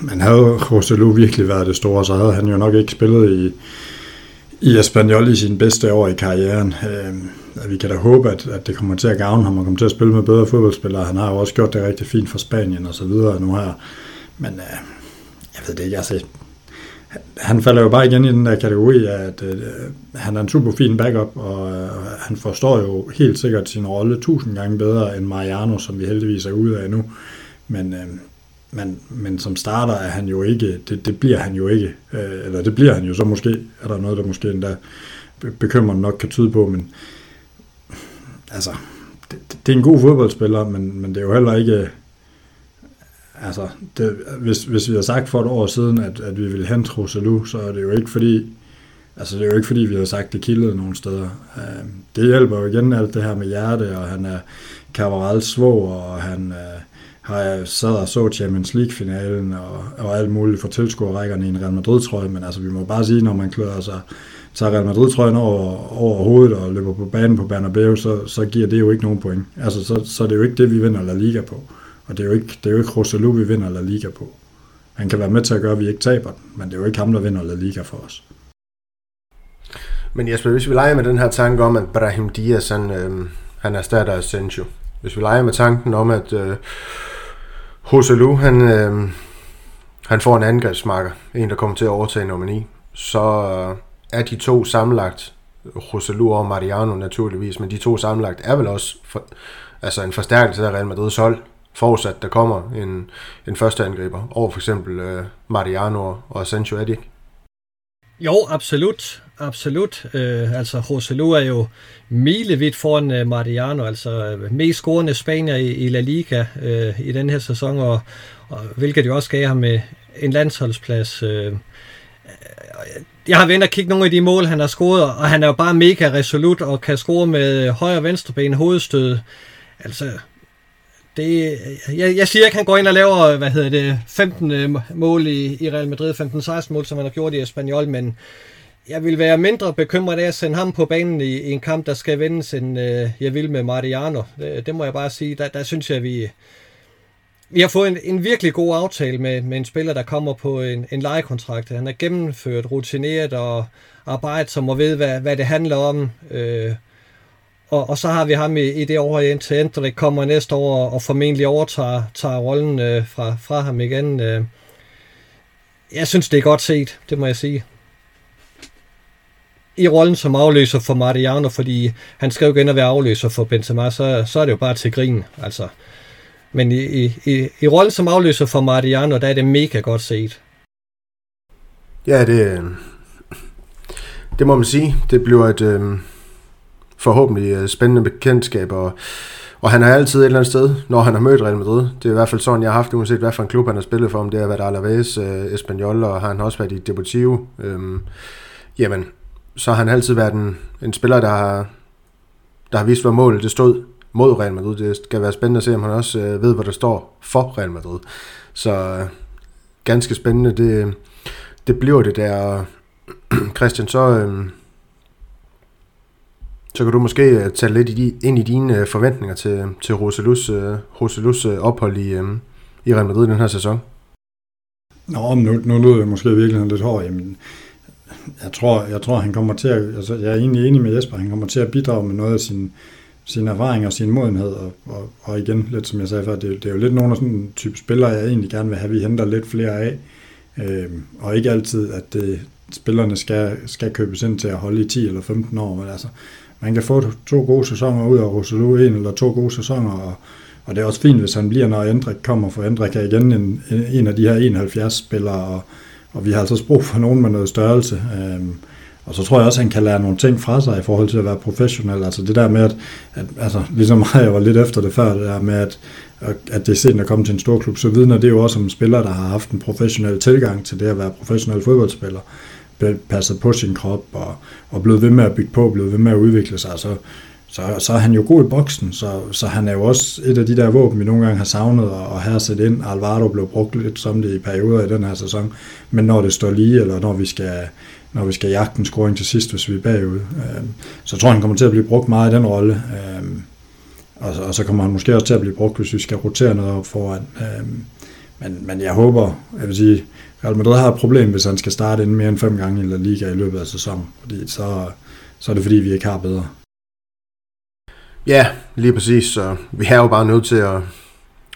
man havde Roselu virkelig været det store, så havde han jo nok ikke spillet i, i Espanyol i sin bedste år i karrieren. Øh, vi kan da håbe, at, at det kommer til at gavne ham og kommer til at spille med bedre fodboldspillere. Han har jo også gjort det rigtig fint for Spanien og så videre nu her. Men øh, jeg ved det ikke, altså han falder jo bare igen i den der kategori af, at øh, han er en super fin backup, og øh, han forstår jo helt sikkert sin rolle tusind gange bedre end Mariano, som vi heldigvis er ude af nu. Men, øh, men, men som starter er han jo ikke, det, det bliver han jo ikke, øh, eller det bliver han jo så måske, er der noget, der måske endda bekymrende nok kan tyde på, men altså, det, det er en god fodboldspiller, men, men det er jo heller ikke... Altså, det, hvis, hvis vi havde sagt for et år siden, at, at vi ville hente Roselu, så er det jo ikke fordi, altså det er jo ikke fordi, vi har sagt, det kildede nogen steder. Øh, det hjælper jo igen alt det her med hjerte, og han er Cavarals svog, og han øh, har sad og så Champions League-finalen, og, og alt muligt for tilskuerrækkerne i en Real Madrid-trøje, men altså vi må bare sige, når man klør sig tager Real Madrid-trøjen over, over hovedet og løber på banen på Bernabeu, så, så giver det jo ikke nogen point. Altså, så, så det er jo ikke det, vi vinder La Liga på. Og det er jo ikke, det er jo ikke Roselu, vi vinder La Liga på. Han kan være med til at gøre, at vi ikke taber den, men det er jo ikke ham, der vinder La Liga for os. Men Jesper, hvis vi leger med den her tanke om, at Brahim Diaz, han, øh, han erstatter Asensio. Hvis vi leger med tanken om, at øh, Roselu, han, øh, han får en angrebsmarker, en der kommer til at overtage nummer 9, så, øh, er de to sammenlagt, Roselu og Mariano naturligvis, men de to sammenlagt er vel også for, altså en forstærkelse af Real Madrid's hold, forudsat der kommer en, en første angriber over for eksempel øh, Mariano og Asensio, er Jo, absolut. Absolut. Øh, altså, Roselu er jo milevidt foran øh, Mariano, altså øh, mest scorende Spanier i, i La Liga øh, i den her sæson, og, og hvilket jo også gav ham uh, en landsholdsplads. Øh, jeg har været og kigge nogle af de mål, han har scoret, og han er jo bare mega resolut og kan score med øh, højre og venstre ben hovedstød. Altså, det, jeg, jeg siger ikke, at han går ind og laver, hvad hedder det, 15 øh, mål i, i Real Madrid, 15-16 mål, som han har gjort i Espanyol, men jeg vil være mindre bekymret af at sende ham på banen i, i en kamp, der skal vendes, end øh, jeg vil med Mariano. Det, det må jeg bare sige. Der, der synes jeg, vi, vi har fået en, en virkelig god aftale med, med en spiller, der kommer på en, en lejekontrakt. Han er gennemført, rutineret og arbejdet som og ved, hvad, hvad det handler om. Øh, og, og så har vi ham i, i det år indtil der kommer næste år og formentlig overtager tager rollen øh, fra, fra ham igen. Øh. Jeg synes, det er godt set, det må jeg sige. I rollen som afløser for Mariano, fordi han skal jo igen at være afløser for Benzema, så, så er det jo bare til grin. Altså, men i, i, i, i rollen som afløser for Mariano, der er det mega godt set. Ja, det, øh, det må man sige. Det bliver et øh, forhåbentlig øh, spændende bekendtskab, og, og han er altid et eller andet sted, når han har mødt Real Madrid. Det er i hvert fald sådan, jeg har haft, uanset hvad for en klub han har spillet for, om det har været Alaves, øh, Espanyol, og har han også været i Deportivo. Øhm, jamen, så har han altid været en, en spiller, der har, der har vist, hvor målet det stod mod Real Madrid. Det skal være spændende at se, om han også øh, ved, hvor der står for Real Madrid. Så øh, ganske spændende, det, det bliver det der. Christian, så, øh, så kan du måske øh, tage lidt i, ind i dine øh, forventninger til, til Roselus, øh, Roselus ophold i, i Real Madrid den her sæson. Nå, nu, nu lyder jeg måske virkelig lidt hård. Jamen, jeg tror, jeg tror, han kommer til at, altså, jeg er egentlig enig med Jesper, han kommer til at bidrage med noget af sin, sin erfaring og sin modenhed, og, og, og igen, lidt som jeg sagde før, det, det er jo lidt nogle af sådan type spillere, jeg egentlig gerne vil have, vi henter lidt flere af, øh, og ikke altid, at det, spillerne skal, skal købes ind til at holde i 10 eller 15 år, men altså, man kan få to gode sæsoner ud af Roselu, en eller to gode sæsoner, og, og det er også fint, hvis han bliver, når Endrik kommer, for Endrik er igen en, en af de her 71 spillere, og, og vi har altså brug for nogen med noget størrelse. Øhm, og så tror jeg også, at han kan lære nogle ting fra sig i forhold til at være professionel. Altså det der med, at, at altså, ligesom mig, jeg var lidt efter det før, det der med, at, at det er sent at komme til en stor klub, så vidner det jo også om spillere, der har haft en professionel tilgang til det at være professionel fodboldspiller, passet på sin krop og, og blevet ved med at bygge på, blevet ved med at udvikle sig. Så, så, så er han jo god i boksen, så, så han er jo også et af de der våben, vi nogle gange har savnet og have sat ind. Alvaro blev brugt lidt som det i perioder i den her sæson, men når det står lige, eller når vi skal når vi skal jagte en scoring til sidst, hvis vi er bagud. Øh, så tror jeg, han kommer til at blive brugt meget i den rolle. Øh, og, og så kommer han måske også til at blive brugt, hvis vi skal rotere noget op foran. Øh, men, men jeg håber, jeg vil sige, Real Madrid har et problem, hvis han skal starte inden mere end fem gange i La Liga i løbet af sæsonen, fordi så, så er det fordi, vi ikke har bedre. Ja, lige præcis. Så vi er jo bare nødt til at,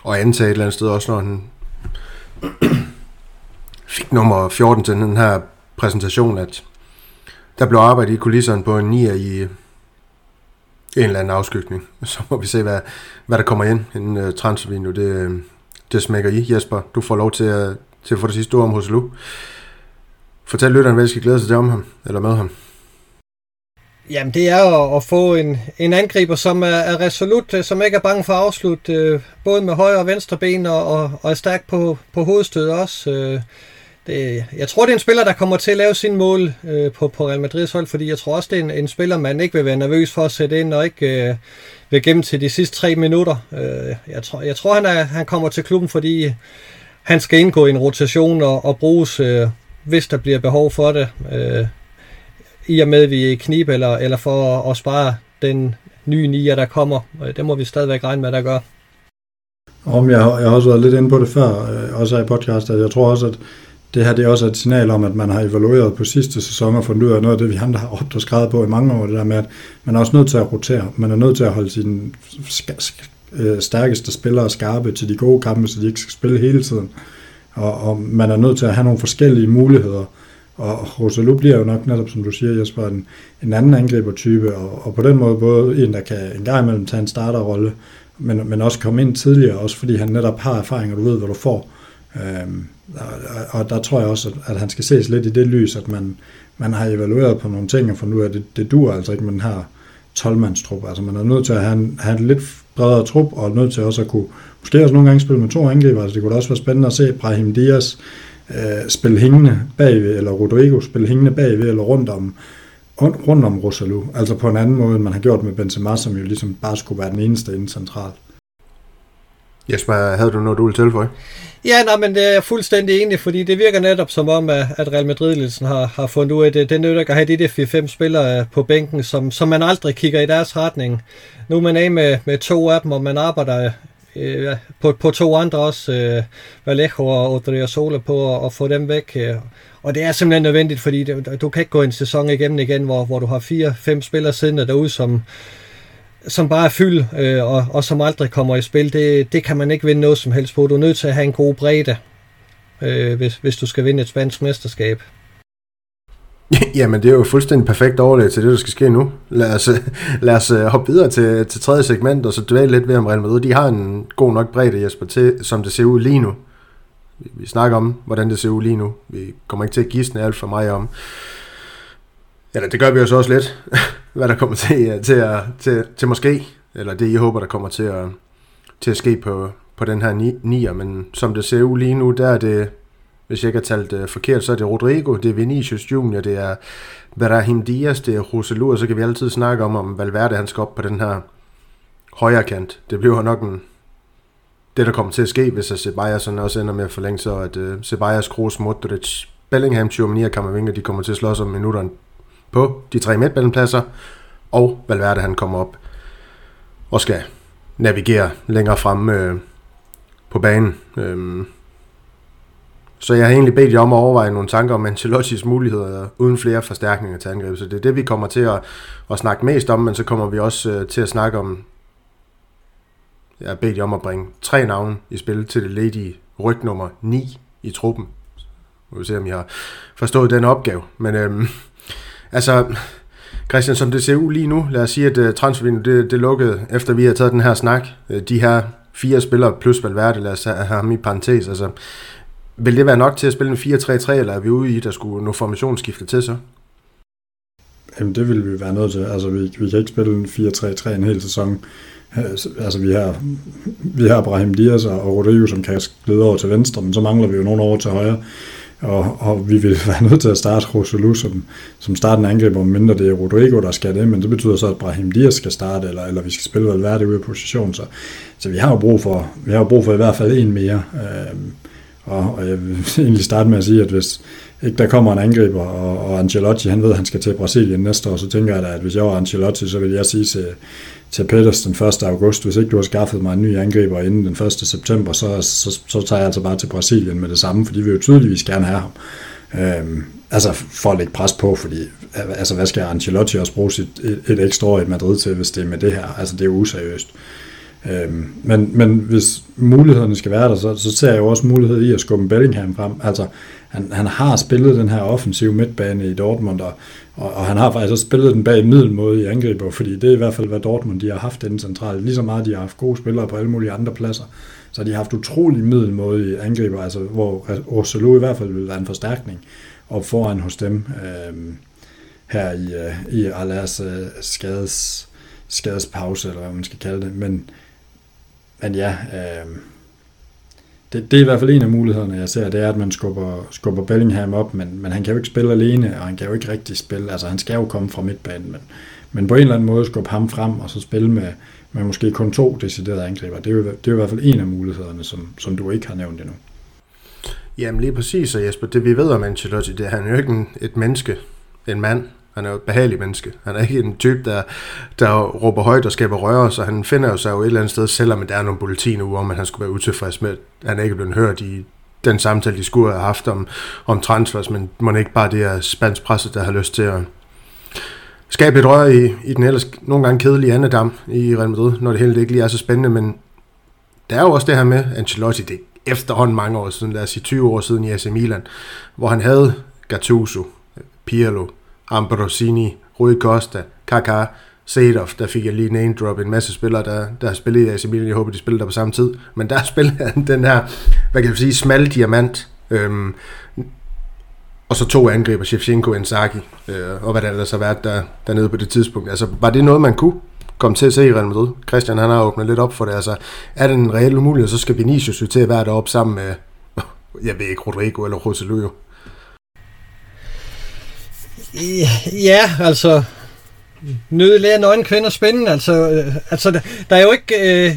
at antage et eller andet sted, også når han fik nummer 14 til den her præsentation, at der blev arbejdet i kulisserne på en nier i en eller anden afskygning. Så må vi se, hvad, hvad der kommer ind inden uh, transfervinduet Det, øh, det smækker i. Jesper, du får lov til at, til at få det sidste ord om Hoselu. Fortæl lytteren, hvad I skal glæde sig til om ham, eller med ham. Jamen, det er at, at få en, en angriber, som er, er resolut, øh, som ikke er bange for at afslutte, øh, både med højre og venstre ben, og, og, og er stærk på, på hovedstød også. Øh, det, jeg tror, det er en spiller, der kommer til at lave sin mål øh, på, på Real Madrids hold, fordi jeg tror også, det er en, en spiller, man ikke vil være nervøs for at sætte ind, og ikke øh, vil gemme til de sidste tre minutter. Øh, jeg, tror, jeg tror, han, er, han kommer til klubben, fordi han skal indgå i en rotation og, og bruges, øh, hvis der bliver behov for det. Øh, I og med, at vi er i knib, eller, eller for at, at spare den nye nier, der kommer. Øh, det må vi stadigvæk regne med, der gør. Om jeg, jeg har også været lidt inde på det før, øh, også i podcast, at jeg tror også, at det her det er også et signal om, at man har evalueret på sidste sæson og fundet ud af noget af det, vi andre har op og skrevet på i mange år, det der med, at man er også nødt til at rotere. Man er nødt til at holde sine øh, stærkeste spillere skarpe til de gode kampe, så de ikke skal spille hele tiden. Og, og man er nødt til at have nogle forskellige muligheder. Og Rosalu bliver jo nok netop, som du siger, Jesper, en, en anden angribertype, og, og på den måde både en, der kan en gang imellem tage en starterrolle, men, men også komme ind tidligere, også fordi han netop har erfaring, og du ved, hvad du får. Øhm, og, og der tror jeg også, at, at han skal ses lidt i det lys, at man, man har evalueret på nogle ting, og fundet ud af, at det, det dur altså ikke, man har 12-mandstrup. Altså man er nødt til at have en, have en lidt bredere trup, og er nødt til også at kunne, måske også nogle gange spille med to angriber. Altså det kunne da også være spændende at se Brahim Dias øh, spille hængende bagved, eller Rodrigo spille hængende bagved, eller rundt om, rundt om Rosalu. Altså på en anden måde, end man har gjort med Benzema, som jo ligesom bare skulle være den eneste inden centralt. Jesper, havde du noget, du ville tilføje? Ja, nej, men det er jeg fuldstændig enig, fordi det virker netop som om, at Real Madrid har, har fundet ud af det. Det nytter ikke at have de der 4-5 spillere øh, på bænken, som, som man aldrig kigger i deres retning. Nu er man af med, med to af dem, og man arbejder øh, på, på to andre også, øh, Vallejo og Odriozola, på at, at få dem væk. Øh. Og det er simpelthen nødvendigt, fordi det, du kan ikke gå en sæson igennem igen, hvor, hvor du har fire-fem spillere siddende derude, som, som bare er fyld, øh, og, og som aldrig kommer i spil, det, det kan man ikke vinde noget som helst på. Du er nødt til at have en god bredde, øh, hvis, hvis du skal vinde et spansk mesterskab. Jamen, det er jo fuldstændig perfekt overlæg til det, der skal ske nu. Lad os, lad os øh, hoppe videre til, til tredje segment, og så dvæle lidt ved om Real Madrid. De har en god nok bredde, Jesper, til, som det ser ud lige nu. Vi, vi snakker om, hvordan det ser ud lige nu. Vi kommer ikke til at gisne alt for meget om. Eller det gør vi jo så også lidt hvad der kommer til, øh, til, at, til, til måske, eller det I håber, der kommer til at, til at ske på, på den her ni, nier, men som det ser ud lige nu, der er det, hvis jeg ikke har talt uh, forkert, så er det Rodrigo, det er Vinicius Junior, det er Brahim Diaz, det er Roselur, så kan vi altid snakke om, om Valverde han skal op på den her højre kant. Det bliver nok en, det, der kommer til at ske, hvis Ceballos også ender med at forlænge, så at uh, Ceballos, Kroos, Modric, Bellingham, Tchouameni og Kammervinger, de kommer til at slås om minutterne på de tre midtbanepladser, og Valverde han kommer op og skal navigere længere frem øh, på banen. Øhm, så jeg har egentlig bedt jer om at overveje nogle tanker om Ancelottis muligheder uden flere forstærkninger til angreb. Så det er det, vi kommer til at, at snakke mest om, men så kommer vi også øh, til at snakke om... Jeg har bedt jer om at bringe tre navne i spil til det ledige ryg nummer 9 i truppen. Vi vil se, om jeg har forstået den opgave. Men øhm, Altså, Christian, som det ser ud lige nu, lad os sige, at uh, transfervinduet det, det lukkede, efter vi har taget den her snak. Uh, de her fire spillere plus Valverde, lad os have ham i parentes. Altså, vil det være nok til at spille en 4-3-3, eller er vi ude i, der skulle nå formationsskifte til så? Jamen, det vil vi være nødt til. Altså, vi, vi kan ikke spille en 4-3-3 en hel sæson. Øh, altså, vi har, vi har Brahim Dias og Rodrigo, som kan glide over til venstre, men så mangler vi jo nogen over til højre. Og, og vi vil være nødt til at starte Roselu som, som starten angriber, mindre det er Rodrigo, der skal det, men det betyder så, at Brahim Dias skal starte, eller, eller vi skal spille Valverde ude i position, så, så vi har jo brug for, vi har jo brug for i hvert fald en mere. Øh, og, og jeg vil egentlig starte med at sige, at hvis ikke der kommer en angriber, og, og Ancelotti, han ved, at han skal til Brasilien næste år, så tænker jeg da, at hvis jeg var Ancelotti, så vil jeg sige til, til Peters den 1. august, hvis ikke du har skaffet mig en ny angriber inden den 1. september, så, så, så tager jeg altså bare til Brasilien med det samme, fordi vi jo tydeligvis gerne have ham. Øhm, altså for at lægge pres på, fordi altså, hvad skal Ancelotti også bruge sit, et, et ekstra år i Madrid til, hvis det er med det her? Altså det er useriøst. Øhm, men, men hvis mulighederne skal være der, så, så ser jeg jo også mulighed i at skubbe Bellingham frem. Altså han, han har spillet den her offensive midtbane i Dortmund, og, og, og han har faktisk også spillet den bag middelmåde i angriber, fordi det er i hvert fald, hvad Dortmund de har haft den centrale. Lige så meget, de har haft gode spillere på alle mulige andre pladser. Så de har haft utrolig middelmåde i angriber, altså hvor Orsolo i hvert fald vil være en forstærkning, og foran hos dem. Øhm, her i, øh, i Alas øh, skades, skadespause, eller hvad man skal kalde det. Men, men ja, øh, det, det er i hvert fald en af mulighederne, jeg ser, det er, at man skubber, skubber Bellingham op, men, men han kan jo ikke spille alene, og han kan jo ikke rigtig spille, altså han skal jo komme fra midtbanen, men, men på en eller anden måde skubbe ham frem, og så spille med, med måske kun to deciderede angriber. Det er jo, det er jo i hvert fald en af mulighederne, som, som du ikke har nævnt endnu. Jamen lige præcis, og Jesper, det vi ved om Ancelotti, det er, han er jo ikke en, et menneske, en mand. Han er jo et behageligt menneske. Han er ikke en type, der, der råber højt og skaber røre, så han finder jo sig jo et eller andet sted, selvom der er nogle bulletiner nu, om at han skulle være utilfreds med, at han ikke er blevet hørt i den samtale, de skulle have haft om, om transfers, men må ikke bare det er spansk presse, der har lyst til at skabe et rør i, i den ellers nogle gange kedelige andedam i Real Madrid, når det hele ikke lige er så spændende, men der er jo også det her med Ancelotti, det er efterhånden mange år siden, lad os sige 20 år siden i AC Milan, hvor han havde Gattuso, Pirlo, Ambrosini, Rui Costa, Kaká, Seedorf, der fik jeg lige name drop en masse spillere, der, der har spillet i AC Milan. Jeg håber, de spiller der på samme tid. Men der spillede han den her, hvad kan man sige, smal diamant. Øhm, og så to angriber, Shevchenko og Inzaghi, øh, og hvad der ellers har været der, dernede på det tidspunkt. Altså, var det noget, man kunne komme til at se i Real Madrid? Christian, han har åbnet lidt op for det. Altså, er det en reel umulighed, så skal Vinicius jo til at være deroppe sammen med, jeg ved ikke, Rodrigo eller Rosselló. Ja, altså, nødlærer nøgen kvinder spændende. Altså, øh, altså der, der er jo ikke øh,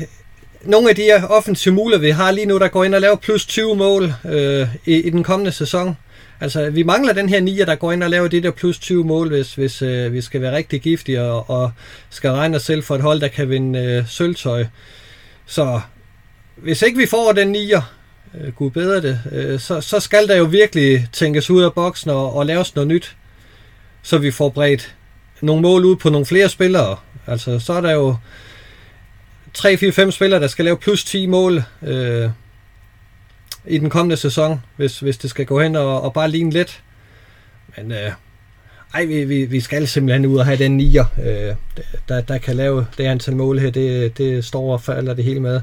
nogen af de her offensive muligheder, vi har lige nu, der går ind og laver plus 20 mål øh, i, i den kommende sæson. Altså, vi mangler den her nier, der går ind og laver det der plus 20 mål, hvis, hvis øh, vi skal være rigtig giftige og, og skal regne os selv for et hold, der kan vinde øh, sølvtøj. Så hvis ikke vi får den nier, øh, gud bedre det, øh, så, så skal der jo virkelig tænkes ud af boksen og, og laves noget nyt, så vi får bredt nogle mål ud på nogle flere spillere. Altså, så er der jo 3-4-5 spillere, der skal lave plus 10 mål. Øh, i den kommende sæson, hvis, hvis det skal gå hen og, og bare ligne lidt. Men øh, ej, vi, vi, vi skal simpelthen ud og have den nier, øh, der, der kan lave det antal mål her. Det, det står og falder det hele med.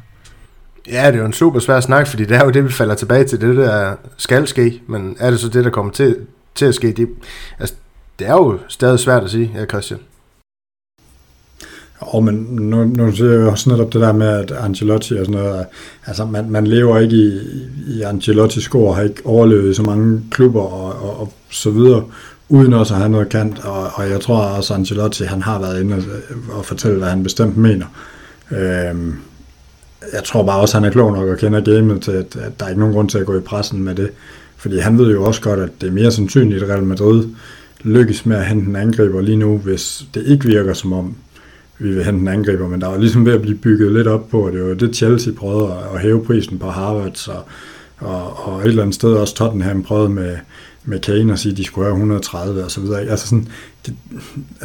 Ja, det er jo en super svær snak, fordi det er jo det, vi falder tilbage til. Det der skal ske, men er det så det, der kommer til, til at ske? Det, altså, det er jo stadig svært at sige, ja, Christian. Og men nu, nu ser jeg også netop det der med, at Ancelotti og sådan noget, altså man, man lever ikke i, i Ancelottis skor, har ikke overlevet i så mange klubber og, og, og så videre, uden også at have noget kant, og, og jeg tror også, Ancelotti, han har været inde og, og fortælle, hvad han bestemt mener. Øhm, jeg tror bare også, at han er klog nok og kender gamet til, at, at der er ikke nogen grund til at gå i pressen med det, fordi han ved jo også godt, at det er mere sandsynligt, at Real Madrid lykkes med at hente en angriber lige nu, hvis det ikke virker som om, vi vil hente en angriber, men der er ligesom ved at blive bygget lidt op på, og det var det Chelsea prøvede at hæve prisen på Harvard, og, og, og et eller andet sted også Tottenham prøvede med, med Kane at sige, at de skulle have 130 og så videre. Altså sådan, det,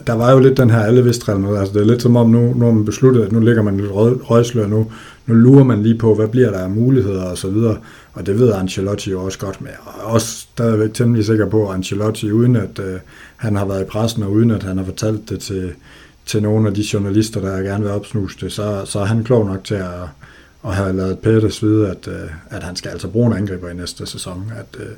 der var jo lidt den her alle vidste altså det er lidt som om nu, nu har man besluttet, at nu ligger man lidt røgslør, nu, nu lurer man lige på, hvad bliver der af muligheder og så videre, og det ved Ancelotti jo også godt med, og også stadigvæk temmelig sikker på, at Ancelotti, uden at øh, han har været i pressen, og uden at han har fortalt det til, til nogle af de journalister, der gerne vil opsnuse det, så, så er han klog nok til at, at have lavet Peters vide, at, øh, at han skal altså bruge en angriber i næste sæson. At, øh,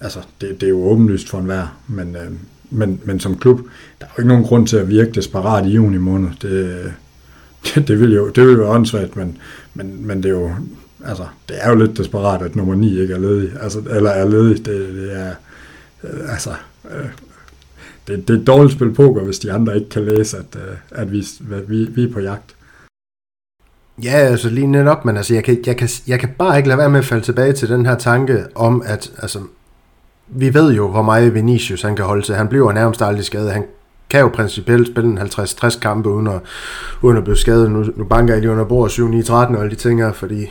altså, det, det er jo åbenlyst for enhver, men, øh, men, men som klub, der er jo ikke nogen grund til at virke desperat i juni måned. Det, det, det vil jo det vil være åndssvagt, men, men, men det er jo altså, det er jo lidt desperat, at nummer 9 ikke er ledig, altså, eller er ledig. Det, det er, øh, altså, øh, det, det er et dårligt spil poker, hvis de andre ikke kan læse, at, øh, at vi, vi, vi er på jagt. Ja, altså lige netop, men altså, jeg, kan, jeg, kan, jeg kan bare ikke lade være med at falde tilbage til den her tanke om, at altså, vi ved jo, hvor meget Vinicius han kan holde til. Han bliver nærmest aldrig skadet. Han kan jo principielt spille en 50-60 kampe uden at, uden at blive skadet. Nu, nu banker jeg lige under bord 7-9-13 og alle de ting her, fordi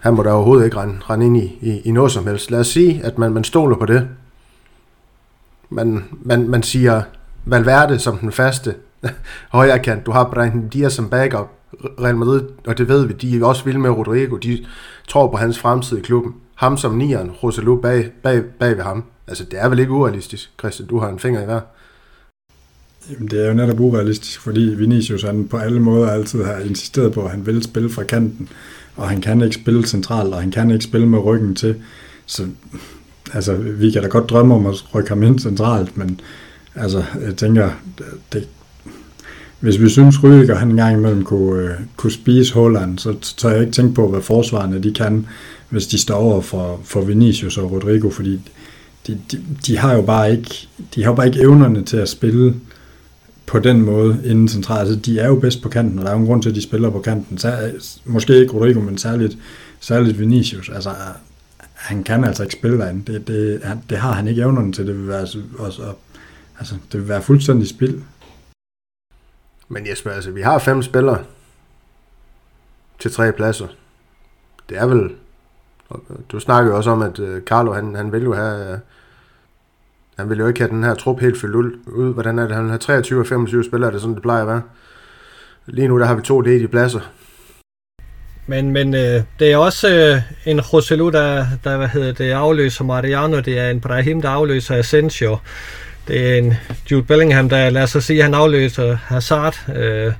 han må da overhovedet ikke rende, rende ind i, i, i noget som helst. Lad os sige, at man, man stoler på det. Man, man, man siger Valverde som den faste højre kant. Du har Brian Dias som backup. Real Madrid, og det ved vi, de er også vilde med Rodrigo. De tror på hans fremtid i klubben. Ham som nieren, Roselu bag, bag, bag ved ham. Altså, det er vel ikke urealistisk, Christian. Du har en finger i hver. Jamen, det er jo netop urealistisk, fordi Vinicius han på alle måder altid har insisteret på, at han vil spille fra kanten, og han kan ikke spille centralt, og han kan ikke spille med ryggen til. Så altså, vi kan da godt drømme om at rykke ham ind centralt, men altså, jeg tænker, det, hvis vi synes, Rydiger han engang imellem kunne, øh, kunne spise Holland, så tør jeg ikke tænke på, hvad forsvarerne de kan, hvis de står over for, for Vinicius og Rodrigo, fordi de, de, de, har jo bare ikke, de har jo bare ikke evnerne til at spille på den måde inden centralt. Altså, de er jo bedst på kanten, og der er jo en grund til, at de spiller på kanten. Så, måske ikke Rodrigo, men særligt, særligt Vinicius. Altså, han kan altså ikke spille derinde. Det, det, han, det har han ikke evnerne til. Det vil være, altså også, altså, det vil være fuldstændig spild. Men Jesper, altså, vi har fem spillere til tre pladser. Det er vel... Du snakker jo også om, at øh, Carlo, han, han vil jo have... Øh, han vil jo ikke have den her trup helt fyldt ud. Hvordan er det? Han har 23 og 25 spillere, det er sådan, det plejer at være. Lige nu, der har vi to ledige pladser. Men, men øh, det er også øh, en Roselu, der, der hvad hedder det, afløser Mariano. Det er en Brahim, der afløser Asensio. Det er en Jude Bellingham, der lad os sige, han afløser Hazard. Øh,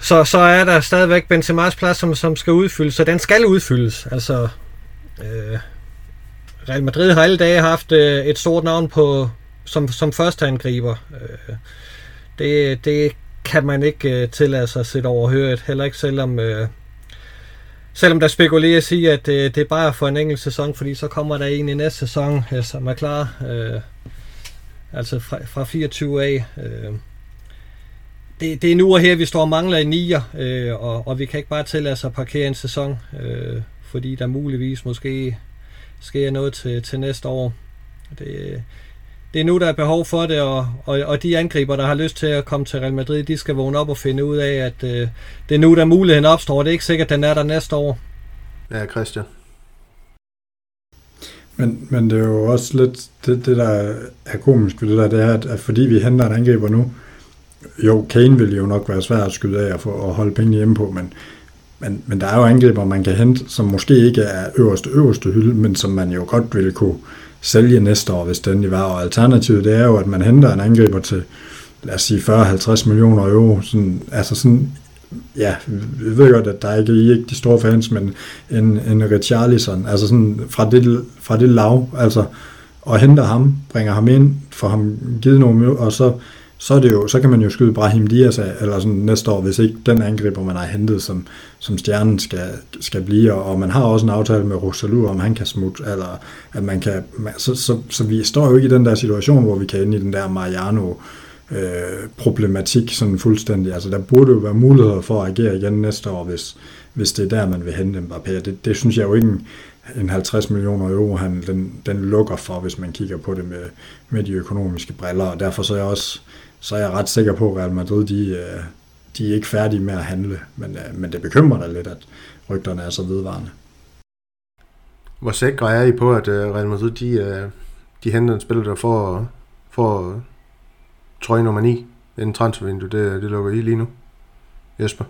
så, så er der stadigvæk Benzema's plads, som, som skal udfyldes, så den skal udfyldes. Altså, øh, Real Madrid har alle dage haft øh, et stort navn på som, som første angriber. Øh, det, det kan man ikke øh, tillade sig at sætte overhøret, heller ikke selvom, øh, selvom der spekuleres i, at øh, det er bare for en enkelt sæson, fordi så kommer der en i næste sæson, øh, som er klar. Øh, altså fra, fra 24 af. Øh, det, det er nu og her, vi står og mangler i nier, øh, og, og vi kan ikke bare tillade os at parkere en sæson, øh, fordi der muligvis måske sker noget til, til næste år. Det, det er nu, der er behov for det, og, og, og de angriber, der har lyst til at komme til Real Madrid, de skal vågne op og finde ud af, at øh, det er nu, der muligheden opstår. Det er ikke sikkert, at den er der næste år. Ja, Christian. Men, men det er jo også lidt det, det der er komisk ved det der, det er, at, at fordi vi henter en angriber nu, jo, Kane vil jo nok være svær at skyde af og, få, at holde penge hjemme på, men, men, men der er jo angriber, man kan hente, som måske ikke er øverste, øverste hylde, men som man jo godt ville kunne sælge næste år, hvis den var. Og alternativet, det er jo, at man henter en angriber til, lad os sige, 40-50 millioner euro. Sådan, altså sådan, ja, vi ved godt, at der ikke er ikke de store fans, men en, en Richarlison, altså sådan fra det, fra det lav, altså, og henter ham, bringer ham ind, får ham givet nogle, og så så, er det jo, så kan man jo skyde Brahim Dias af, eller sådan næste år, hvis ikke den angriber, man har hentet, som, som stjernen skal, skal blive, og man har også en aftale med Rosalu, om han kan smutte, eller at man kan, så, så, så vi står jo ikke i den der situation, hvor vi kan ind i den der Mariano øh, problematik sådan fuldstændig. Altså der burde jo være muligheder for at agere igen næste år, hvis, hvis det er der, man vil hente Mbappé. Det, det synes jeg jo ikke en, en 50 millioner euro, han, den, den lukker for, hvis man kigger på det med, med de økonomiske briller, og derfor så er jeg også så er jeg ret sikker på, at Real Madrid de, øh, de er ikke færdige med at handle, men, øh, men det bekymrer da lidt, at rygterne er så vedvarende. Hvor sikre er I på, at øh, Real Madrid de, de henter en spiller, der får, får trøje nummer 9 inden transfervindue? Det, det lukker I lige nu. Jesper?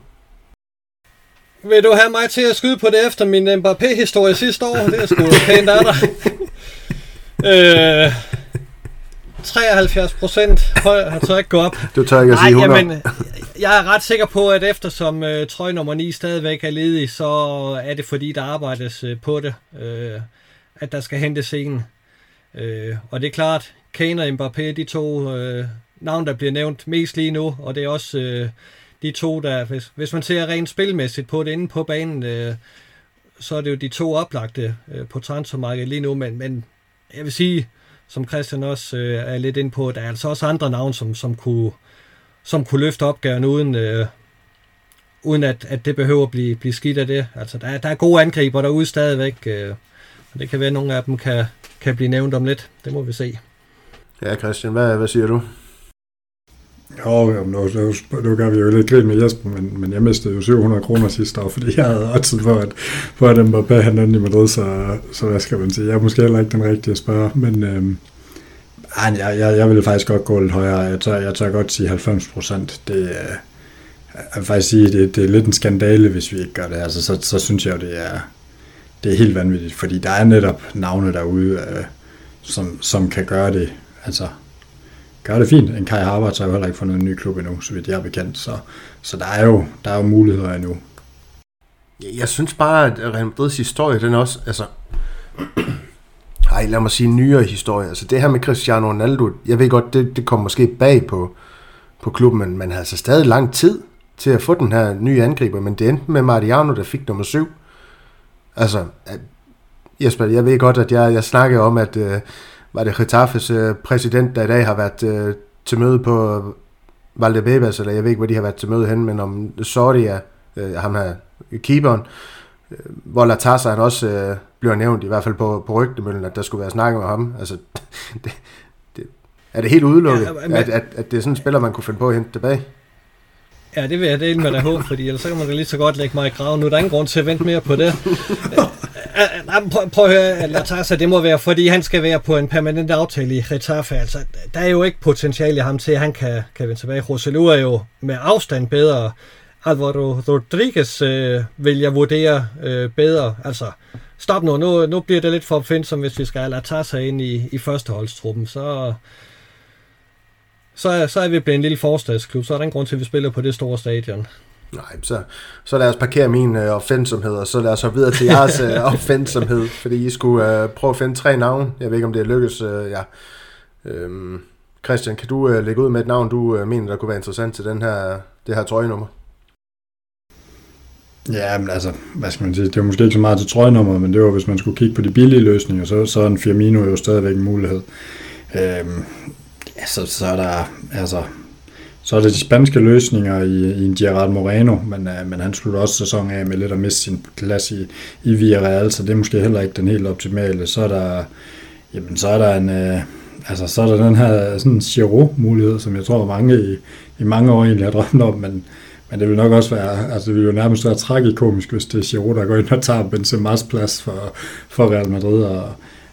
Vil du have mig til at skyde på det efter min Mbappé-historie sidste år? Det er sgu pænt af dig. øh, 73 procent. Jeg tør ikke gå op. Du tør ikke at sige 100. Jamen, jeg er ret sikker på, at eftersom uh, trøje nummer 9 stadigvæk er ledig, så er det fordi, der arbejdes uh, på det, uh, at der skal hentes en. Uh, og det er klart, Kane og Mbappé, de to uh, navn, der bliver nævnt mest lige nu, og det er også uh, de to, der, hvis, hvis man ser rent spilmæssigt på det inde på banen, uh, så er det jo de to oplagte uh, på transfermarkedet lige nu, men, men jeg vil sige, som Christian også øh, er lidt ind på, der er altså også andre navne, som, som, kunne, som kunne løfte opgaven uden, øh, uden at, at det behøver at blive, blive skidt af det. Altså, der, der er gode angriber derude stadigvæk, øh, og det kan være, at nogle af dem kan, kan blive nævnt om lidt. Det må vi se. Ja, Christian, hvad, hvad siger du? Jo, nu, nu, nu gør vi jo lidt grin med Jesper, men, men jeg mistede jo 700 kroner sidste år, fordi jeg havde også for, at, for at Mbappé han i Madrid, så, så hvad skal man sige, jeg er måske heller ikke den rigtige at spørge, men øhm, jeg, jeg, jeg vil faktisk godt gå lidt højere, jeg tør, jeg tør godt sige 90 procent, det er, jeg vil faktisk sige, det, det er lidt en skandale, hvis vi ikke gør det, altså så, så synes jeg jo, det er, det er helt vanvittigt, fordi der er netop navne derude, øh, som, som kan gøre det, altså gør det fint. En Kai Havertz har jo heller ikke fundet en ny klub endnu, så vidt jeg er bekendt. Så, så der, er jo, der er jo muligheder endnu. Jeg synes bare, at Real Madrids historie, den også, altså, ej, lad mig sige nyere historie. Altså det her med Cristiano Ronaldo, jeg ved godt, det, det kom måske bag på, på klubben, men man havde altså stadig lang tid til at få den her nye angriber, men det endte med Mariano, der fik nummer syv. Altså, at, Jesper, jeg ved godt, at jeg, jeg snakker om, at øh, var det Retafes øh, præsident, der i dag har været øh, til møde på Valdebebas, eller jeg ved ikke, hvor de har været til møde hen, men om Sordia, øh, ham her, keeperen, øh, hvor Latassa han også øh, bliver nævnt, i hvert fald på, på rygtemøllen, at der skulle være snakket med ham. Altså, det, det, er det helt udelukket, ja, men, at, at, at det er sådan en spiller, man kunne finde på at hente tilbage? Ja, det vil jeg dele med dig håb, fordi ellers så kan man da lige så godt lægge mig i graven. Nu er der ingen grund til at vente mere på det. prøv, prøv at høre, Latasa, det må være, fordi han skal være på en permanent aftale i Getafe. Altså, der er jo ikke potentiale i ham til, at han kan, kan vende tilbage. Roselu er jo med afstand bedre. Alvaro Rodriguez øh, vil jeg vurdere øh, bedre. Altså, stop nu. nu. Nu bliver det lidt for opfindsomt, hvis vi skal have Latasa ind i, i førsteholdstruppen. Så, så, så er vi blevet en lille forstadsklub. Så er der en grund til, at vi spiller på det store stadion. Nej, så, så lad os parkere min øh, opfindsomhed, og så lad os hoppe videre til jeres øh, opfindsomhed, fordi I skulle øh, prøve at finde tre navne. Jeg ved ikke, om det er lykkes. Øh, ja. øhm, Christian, kan du øh, lægge ud med et navn, du øh, mener, der kunne være interessant til den her, det her trøjenummer? Ja, men altså, hvad skal man sige, det var måske ikke så meget til trøjenummer, men det var, hvis man skulle kigge på de billige løsninger, så, så er en Firmino jo stadigvæk en mulighed. Øhm, ja, så, så er der, altså, så er det de spanske løsninger i, i en Gerard Moreno, men, uh, men han slutter også sæsonen af med lidt at miste sin plads i, i Villarreal, så det er måske heller ikke den helt optimale. Så er der, jamen, så er der en, uh, altså, så er der den her sådan Giroud-mulighed, som jeg tror mange i, i mange år egentlig har drømt om, men, men det vil nok også være, altså det vil jo nærmest være tragikomisk, hvis det er Giroud, der går ind og tager Benzema's plads for, for Real Madrid, og,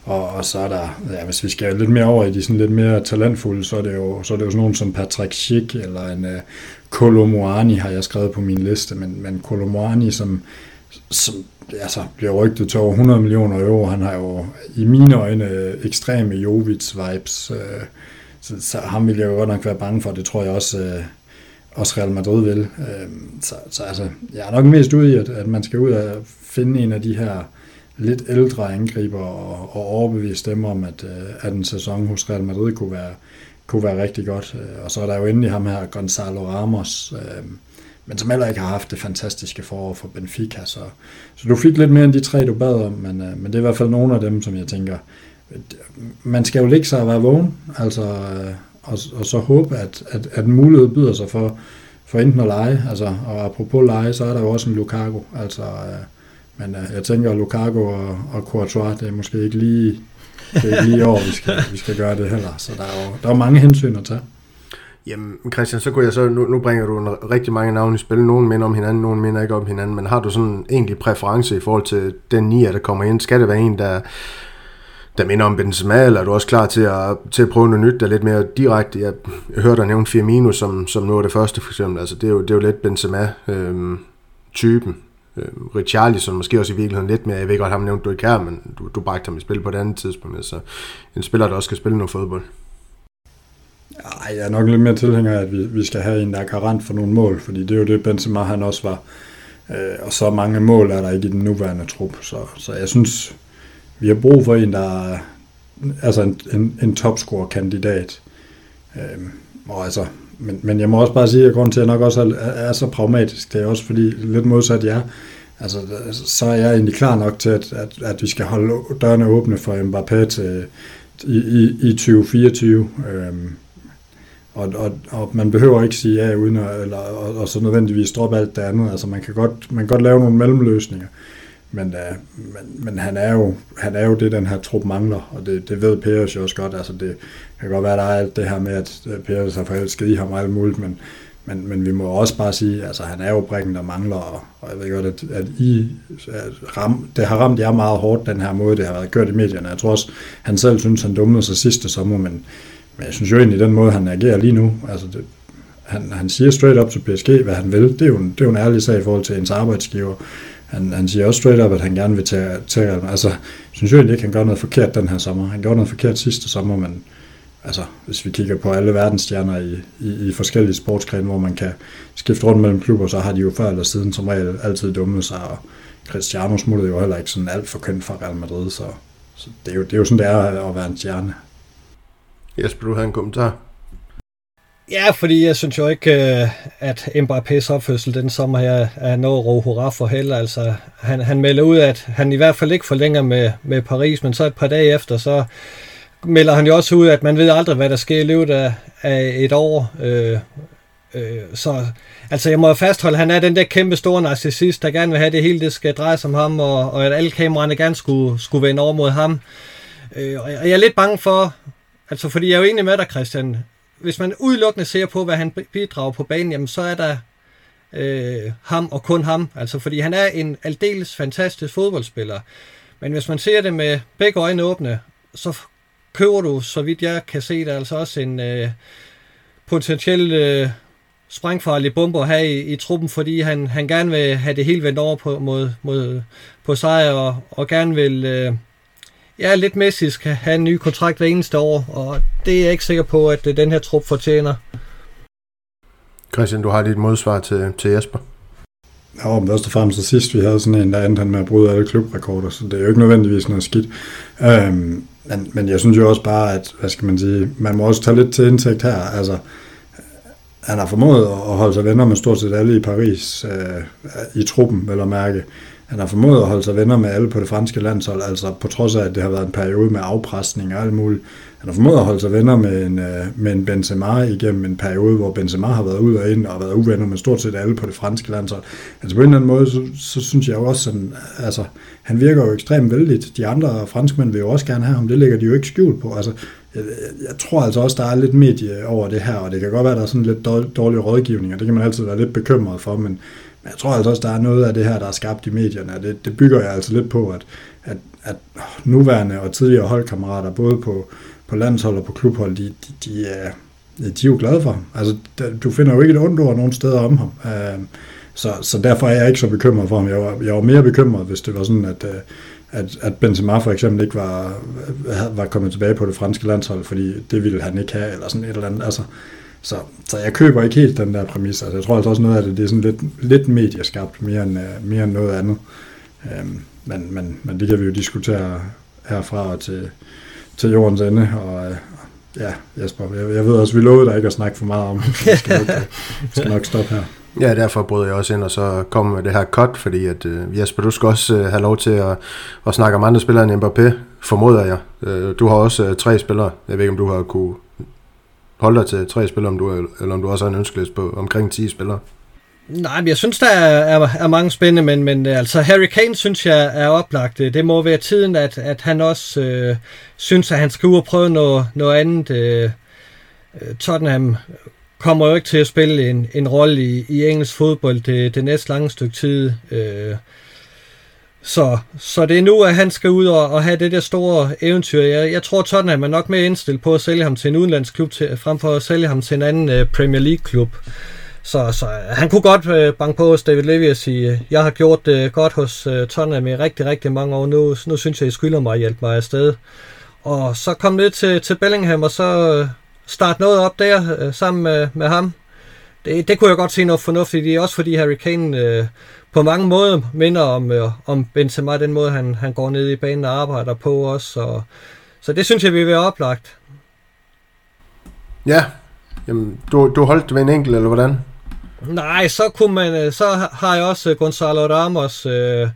og, og så er der, ja, hvis vi skal lidt mere over i de sådan lidt mere talentfulde, så er det jo, så er det jo sådan nogen som Patrick Schick eller en øh, uh, Kolomoani har jeg skrevet på min liste, men, men Kolomoani, som, som altså, bliver rygtet til over 100 millioner euro, han har jo i mine øjne ekstreme Jovic-vibes, øh, så, så ham vil jeg jo godt nok være bange for, det tror jeg også, øh, også Real Madrid vil. Øh, så, så altså, jeg er nok mest ude i, at, at man skal ud og finde en af de her lidt ældre angriber og, og overbevise dem om, at, øh, at en sæson hos Real Madrid kunne være, kunne være rigtig godt. Øh, og så er der jo endelig ham her, Gonzalo Ramos, øh, men som heller ikke har haft det fantastiske forår for Benfica. Så, så du fik lidt mere end de tre, du bad om, men, øh, men det er i hvert fald nogle af dem, som jeg tænker, øh, man skal jo ligge sig og være vågen, altså, øh, og, og så håbe, at, at, at en mulighed byder sig for, for enten at lege, altså, og apropos lege, så er der jo også en Lukaku, altså, øh, men øh, jeg tænker, at Lukaku og, og Courtois, det er måske ikke lige, det er ikke lige år, vi skal, vi skal gøre det heller. Så der er jo der er mange hensyn at tage. Jamen, Christian, så kunne jeg så, nu, nu bringer du en, rigtig mange navne i spil. Nogle minder om hinanden, nogle minder ikke om hinanden. Men har du sådan egentlig præference i forhold til den nier, der kommer ind? Skal det være en, der, der minder om Benzema, eller er du også klar til at, til at prøve noget nyt, der er lidt mere direkte? Jeg, jeg hørte dig nævne Firmino som, som nu er det første, for eksempel. Altså, det er jo, det er jo lidt Benzema-typen. Øhm, Øh, Richarlison måske også i virkeligheden lidt mere. Jeg ved godt, ham nævnte du ikke her, men du, du bragte ham i spil på et andet tidspunkt. Så en spiller, der også skal spille noget fodbold. Ej, jeg er nok lidt mere tilhænger af, at vi, vi skal have en, der er garant for nogle mål, fordi det er jo det, Benzema han også var. Øh, og så mange mål er der ikke i den nuværende trup, så, så jeg synes, vi har brug for en, der er altså en, en, en topscore-kandidat. Øh, og altså, men, men jeg må også bare sige, at grunden til, at jeg nok også er, er så pragmatisk, det er også fordi, lidt modsat jer, altså, så er jeg egentlig klar nok til, at, at, at vi skal holde dørene åbne for Mbappé til, i, i, i 2024. Øhm, og, og, og man behøver ikke sige ja, uden at, eller, og, og så nødvendigvis droppe alt det andet. Altså man kan godt, man kan godt lave nogle mellemløsninger. Men, øh, men, men han, er jo, han er jo det, den her trup mangler, og det, det ved Peres jo også godt. Altså det kan godt være, at der er alt det her med, at øh, Peres har forelsket i ham og alt muligt, men, men, men vi må også bare sige, altså han er jo brækken, der mangler, og, og jeg ved godt, at, at I at ram, det har ramt jer meget hårdt, den her måde, det har været kørt i medierne. Jeg tror også, han selv synes, han dummede sig sidste sommer, men, men jeg synes jo egentlig, den måde, han agerer lige nu, altså det, han, han siger straight up til PSG, hvad han vil. Det er jo en, det er jo en ærlig sag i forhold til ens arbejdsgiver han, han siger også straight up, at han gerne vil tage, tage altså, jeg synes jo egentlig ikke, han gør noget forkert den her sommer. Han gjorde noget forkert sidste sommer, men altså, hvis vi kigger på alle verdensstjerner i, i, i forskellige sportsgrene, hvor man kan skifte rundt mellem klubber, så har de jo før eller siden som regel altid dummet sig, og Cristiano smuttede jo heller ikke sådan alt for kønt fra Real Madrid, så, så det, er jo, det er jo sådan, det er at være en stjerne. Jesper, du havde en kommentar? Ja, fordi jeg synes jo ikke, øh, at Mbappé's opførsel den sommer her er noget ro hurra for heller. Altså, han, han melder ud, at han i hvert fald ikke forlænger med, med Paris, men så et par dage efter, så melder han jo også ud, at man ved aldrig, hvad der sker i løbet af, af et år. Øh, øh, så altså, jeg må fastholde, at han er den der kæmpe store narcissist, der gerne vil have, det hele det skal dreje sig om ham, og, og at alle kameraerne gerne skulle, skulle vende over mod ham. Øh, og jeg er lidt bange for, altså fordi jeg er jo enig med dig, Christian, hvis man udelukkende ser på, hvad han bidrager på banen, jamen så er der øh, ham og kun ham. Altså fordi han er en aldeles fantastisk fodboldspiller. Men hvis man ser det med begge øjne åbne, så køber du, så vidt jeg kan se det, altså også en øh, potentiel øh, sprængfarlig bomber her i, i truppen, fordi han, han gerne vil have det hele vendt over på, mod, mod, på sejr, og, og gerne vil... Øh, ja, lidt Messi skal have en ny kontrakt hver eneste år, og det er jeg ikke sikker på, at den her trup fortjener. Christian, du har dit modsvar til, til Jesper. Ja, men først og fremmest så sidst, vi havde sådan en, der endte han med at bryde alle klubrekorder, så det er jo ikke nødvendigvis noget skidt. Øhm, men, men jeg synes jo også bare, at, hvad skal man sige, man må også tage lidt til indtægt her. Altså, han har formået at holde sig venner med stort set alle i Paris, øh, i truppen, vel at mærke. Han har formået at holde sig venner med alle på det franske landshold, altså på trods af, at det har været en periode med afpresning og alt muligt. Han har formået at holde sig venner med en, øh, med en Benzema igennem en periode, hvor Benzema har været ud og ind og været uvenner med stort set alle på det franske landshold. Altså på en eller anden måde, så, så synes jeg jo også, sådan, altså, han virker jo ekstremt vældigt. De andre franskmænd vil jo også gerne have ham, det ligger de jo ikke skjult på. Altså, jeg, jeg tror altså også, der er lidt medie over det her, og det kan godt være, der er sådan lidt dårlig rådgivning, og det kan man altid være lidt bekymret for, men, men jeg tror altså også, der er noget af det her, der er skabt i medierne, og det, det bygger jeg altså lidt på, at, at, at nuværende og tidligere holdkammerater, både på, på landshold og på klubhold, de, de, de, er, de er jo glade for ham. Altså, du finder jo ikke et ondt ord nogen steder om ham. Øhm, så, så derfor er jeg ikke så bekymret for ham. Jeg var, jeg var mere bekymret, hvis det var sådan, at, øh, at, at Benzema for eksempel ikke var, var kommet tilbage på det franske landshold, fordi det ville han ikke have, eller sådan et eller andet. Altså, så, så jeg køber ikke helt den der præmis. Altså, jeg tror altså også noget af det, det er sådan lidt, lidt medieskabt, mere end, øh, mere end noget andet. Øhm, men, men, men det kan vi jo diskutere herfra og til, til jordens ende, og øh, ja, Jesper, jeg, jeg ved også, vi lovede dig ikke at snakke for meget om det. Vi skal, nok, skal nok stoppe her. Ja, derfor brød jeg også ind og så kom med det her cut, fordi at øh, Jesper, du skal også øh, have lov til at, at snakke om andre spillere end Mbappé, formoder jeg. Øh, du har også øh, tre spillere. Jeg ved ikke, om du har kunne holde dig til tre spillere, om du, eller om du også har en ønskeliste på omkring 10 spillere. Nej, men jeg synes, der er, er, er mange spændende, men, men øh, altså Harry Kane synes jeg er oplagt. Øh, det må være tiden, at, at han også øh, synes, at han skal ud og prøve noget, noget andet. Øh, øh, Tottenham kommer jo ikke til at spille en, en rolle i, i engelsk fodbold det, det næste lange stykke tid. Øh, så, så det er nu, at han skal ud og, og have det der store eventyr. Jeg, jeg tror, Tottenham er nok mere indstillet på at sælge ham til en udenlandsklub, til, frem for at sælge ham til en anden uh, Premier League-klub. Så, så øh, han kunne godt uh, banke på hos David Levy og sige, jeg har gjort det uh, godt hos uh, Tottenham i rigtig, rigtig mange år. Nu, nu synes jeg, I skylder mig at hjælpe mig afsted. Og så kom ned til, til Bellingham, og så uh, starte noget op der uh, sammen med, med ham. Det, det kunne jeg godt se noget fornuftigt i, også fordi Harry Kane... Uh, på mange måder minder om, øh, om Benzema, den måde han, han går ned i banen og arbejder på også. Og, så det synes jeg, vi vil være oplagt. Ja, Jamen, du, du holdt ved en enkelt, eller hvordan? Nej, så kunne man, øh, så har jeg også Gonzalo Ramos, øh,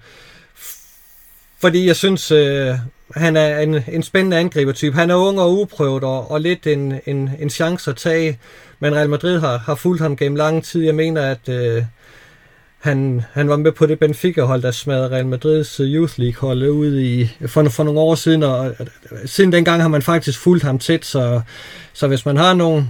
fordi jeg synes, øh, han er en, en spændende angribertype. Han er ung og uprøvet og, og lidt en, en, en chance at tage, men Real Madrid har, har fulgt ham gennem lang tid. Jeg mener, at øh, han, han var med på det Benfica-hold, der smadrede Real Madrids øh, Youth League-hold ud i, for, for nogle år siden, og siden dengang har man faktisk fulgt ham tæt, så, så hvis man har nogle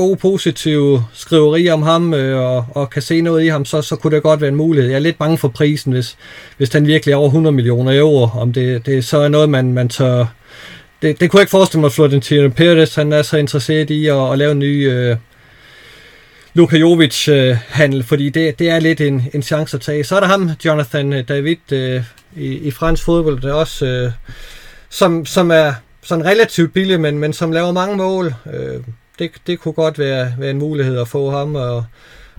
gode, positive skriverier om ham, øh, og, og kan se noget i ham, så, så kunne det godt være en mulighed. Jeg er lidt bange for prisen, hvis, hvis den virkelig er over 100 millioner euro, om det, det så er noget, man, man tør... Det, det kunne jeg ikke forestille mig, at Florentino Perez han er så interesseret i at, at lave en ny... Øh, Luka Jovic-handel, øh, fordi det, det er lidt en, en chance at tage. Så er der ham, Jonathan øh, David, øh, i, i fransk fodbold, der også, øh, som, som er sådan relativt billig, men, men som laver mange mål. Øh, det, det kunne godt være, være en mulighed at få ham, og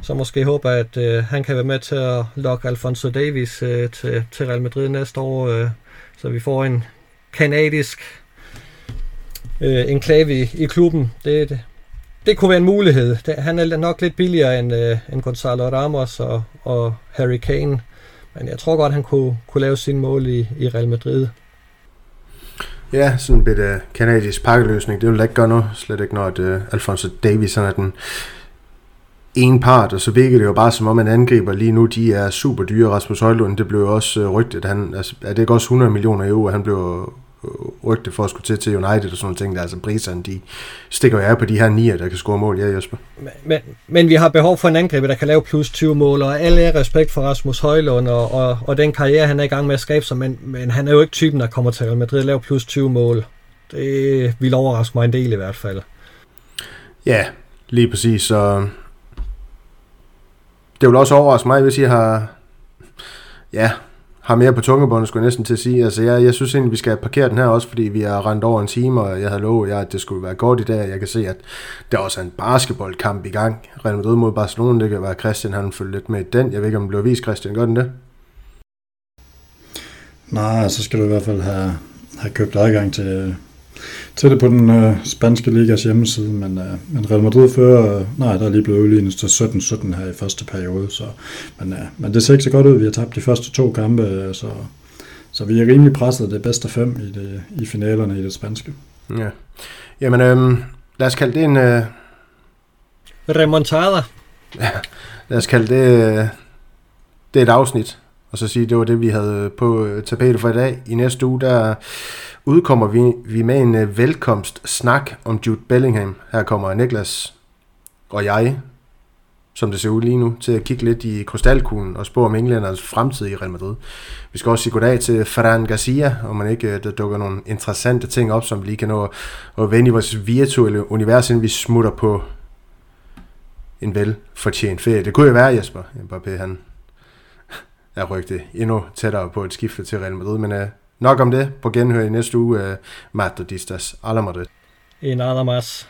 så måske håber, at øh, han kan være med til at lokke Alfonso Davis øh, til, til Real Madrid næste år, øh, så vi får en kanadisk øh, enklave i, i klubben. Det, det, det kunne være en mulighed. Det, han er nok lidt billigere end, øh, end Gonzalo Ramos og, og Harry Kane. Men jeg tror godt, han kunne, kunne lave sin mål i, i Real Madrid. Ja, sådan en bitte kanadisk øh, pakkeløsning, det vil da ikke gøre noget. Slet ikke, når at, uh, Alfonso Davis er den en part, og så virker det jo bare som om, en angriber lige nu, de er super dyre. Rasmus Højlund, det blev jo også uh, rygtet, han, altså, er det ikke også 100 millioner euro, han blev rygte for at skulle til til United og sådan nogle ting, der altså priserne, de stikker jo af på de her nier, der kan score mål, ja Jesper. Men, men, men vi har behov for en angriber, der kan lave plus 20 mål, og alle er respekt for Rasmus Højlund og, og, og den karriere, han er i gang med at skabe sig, men, men han er jo ikke typen, der kommer til Real Madrid og laver plus 20 mål. Det vil overraske mig en del i hvert fald. Ja, lige præcis, så det vil også overraske mig, hvis I har ja, har mere på tungebåndet, skulle jeg næsten til at sige. Altså, jeg, jeg synes egentlig, vi skal parkere den her også, fordi vi har rendt over en time, og jeg havde lovet jer, at det skulle være godt i dag. Jeg kan se, at der også er en basketballkamp i gang. Real Madrid mod Barcelona, det kan være Christian, han følger lidt med i den. Jeg ved ikke, om det blev vist, Christian. Gør den det? Nej, altså, så skal du i hvert fald have, have købt adgang til, til det på den øh, spanske ligas hjemmeside, men, øh, men Real Madrid fører, øh, nej, der er lige blevet udlignet til 17-17 her i første periode, så, men, øh, men det ser ikke så godt ud, vi har tabt de første to kampe, øh, så, så vi er rimelig presset det bedste fem i, det, i finalerne i det spanske. Ja. Jamen, øh, lad os kalde det en... Øh... Remontada. Ja, lad os kalde det... Øh, det er et afsnit, og så sige, det var det, vi havde på øh, tapetet for i dag. I næste uge, der udkommer vi, vi med en øh, velkomstsnak velkomst snak om Jude Bellingham. Her kommer Niklas og jeg, som det ser ud lige nu, til at kigge lidt i krystalkuglen og spå om englændernes fremtid i Real Madrid. Vi skal også sige goddag til Ferran Garcia, om man ikke øh, der dukker nogle interessante ting op, som vi lige kan nå at vende i vores virtuelle univers, inden vi smutter på en vel fortjent ferie. Det kunne jo være, Jesper. Mbappé, han er rygtet endnu tættere på et skifte til Real Madrid, men uh, Nok om det. På genhør i næste uge. Matodistas. Alla Madrid. En nada más.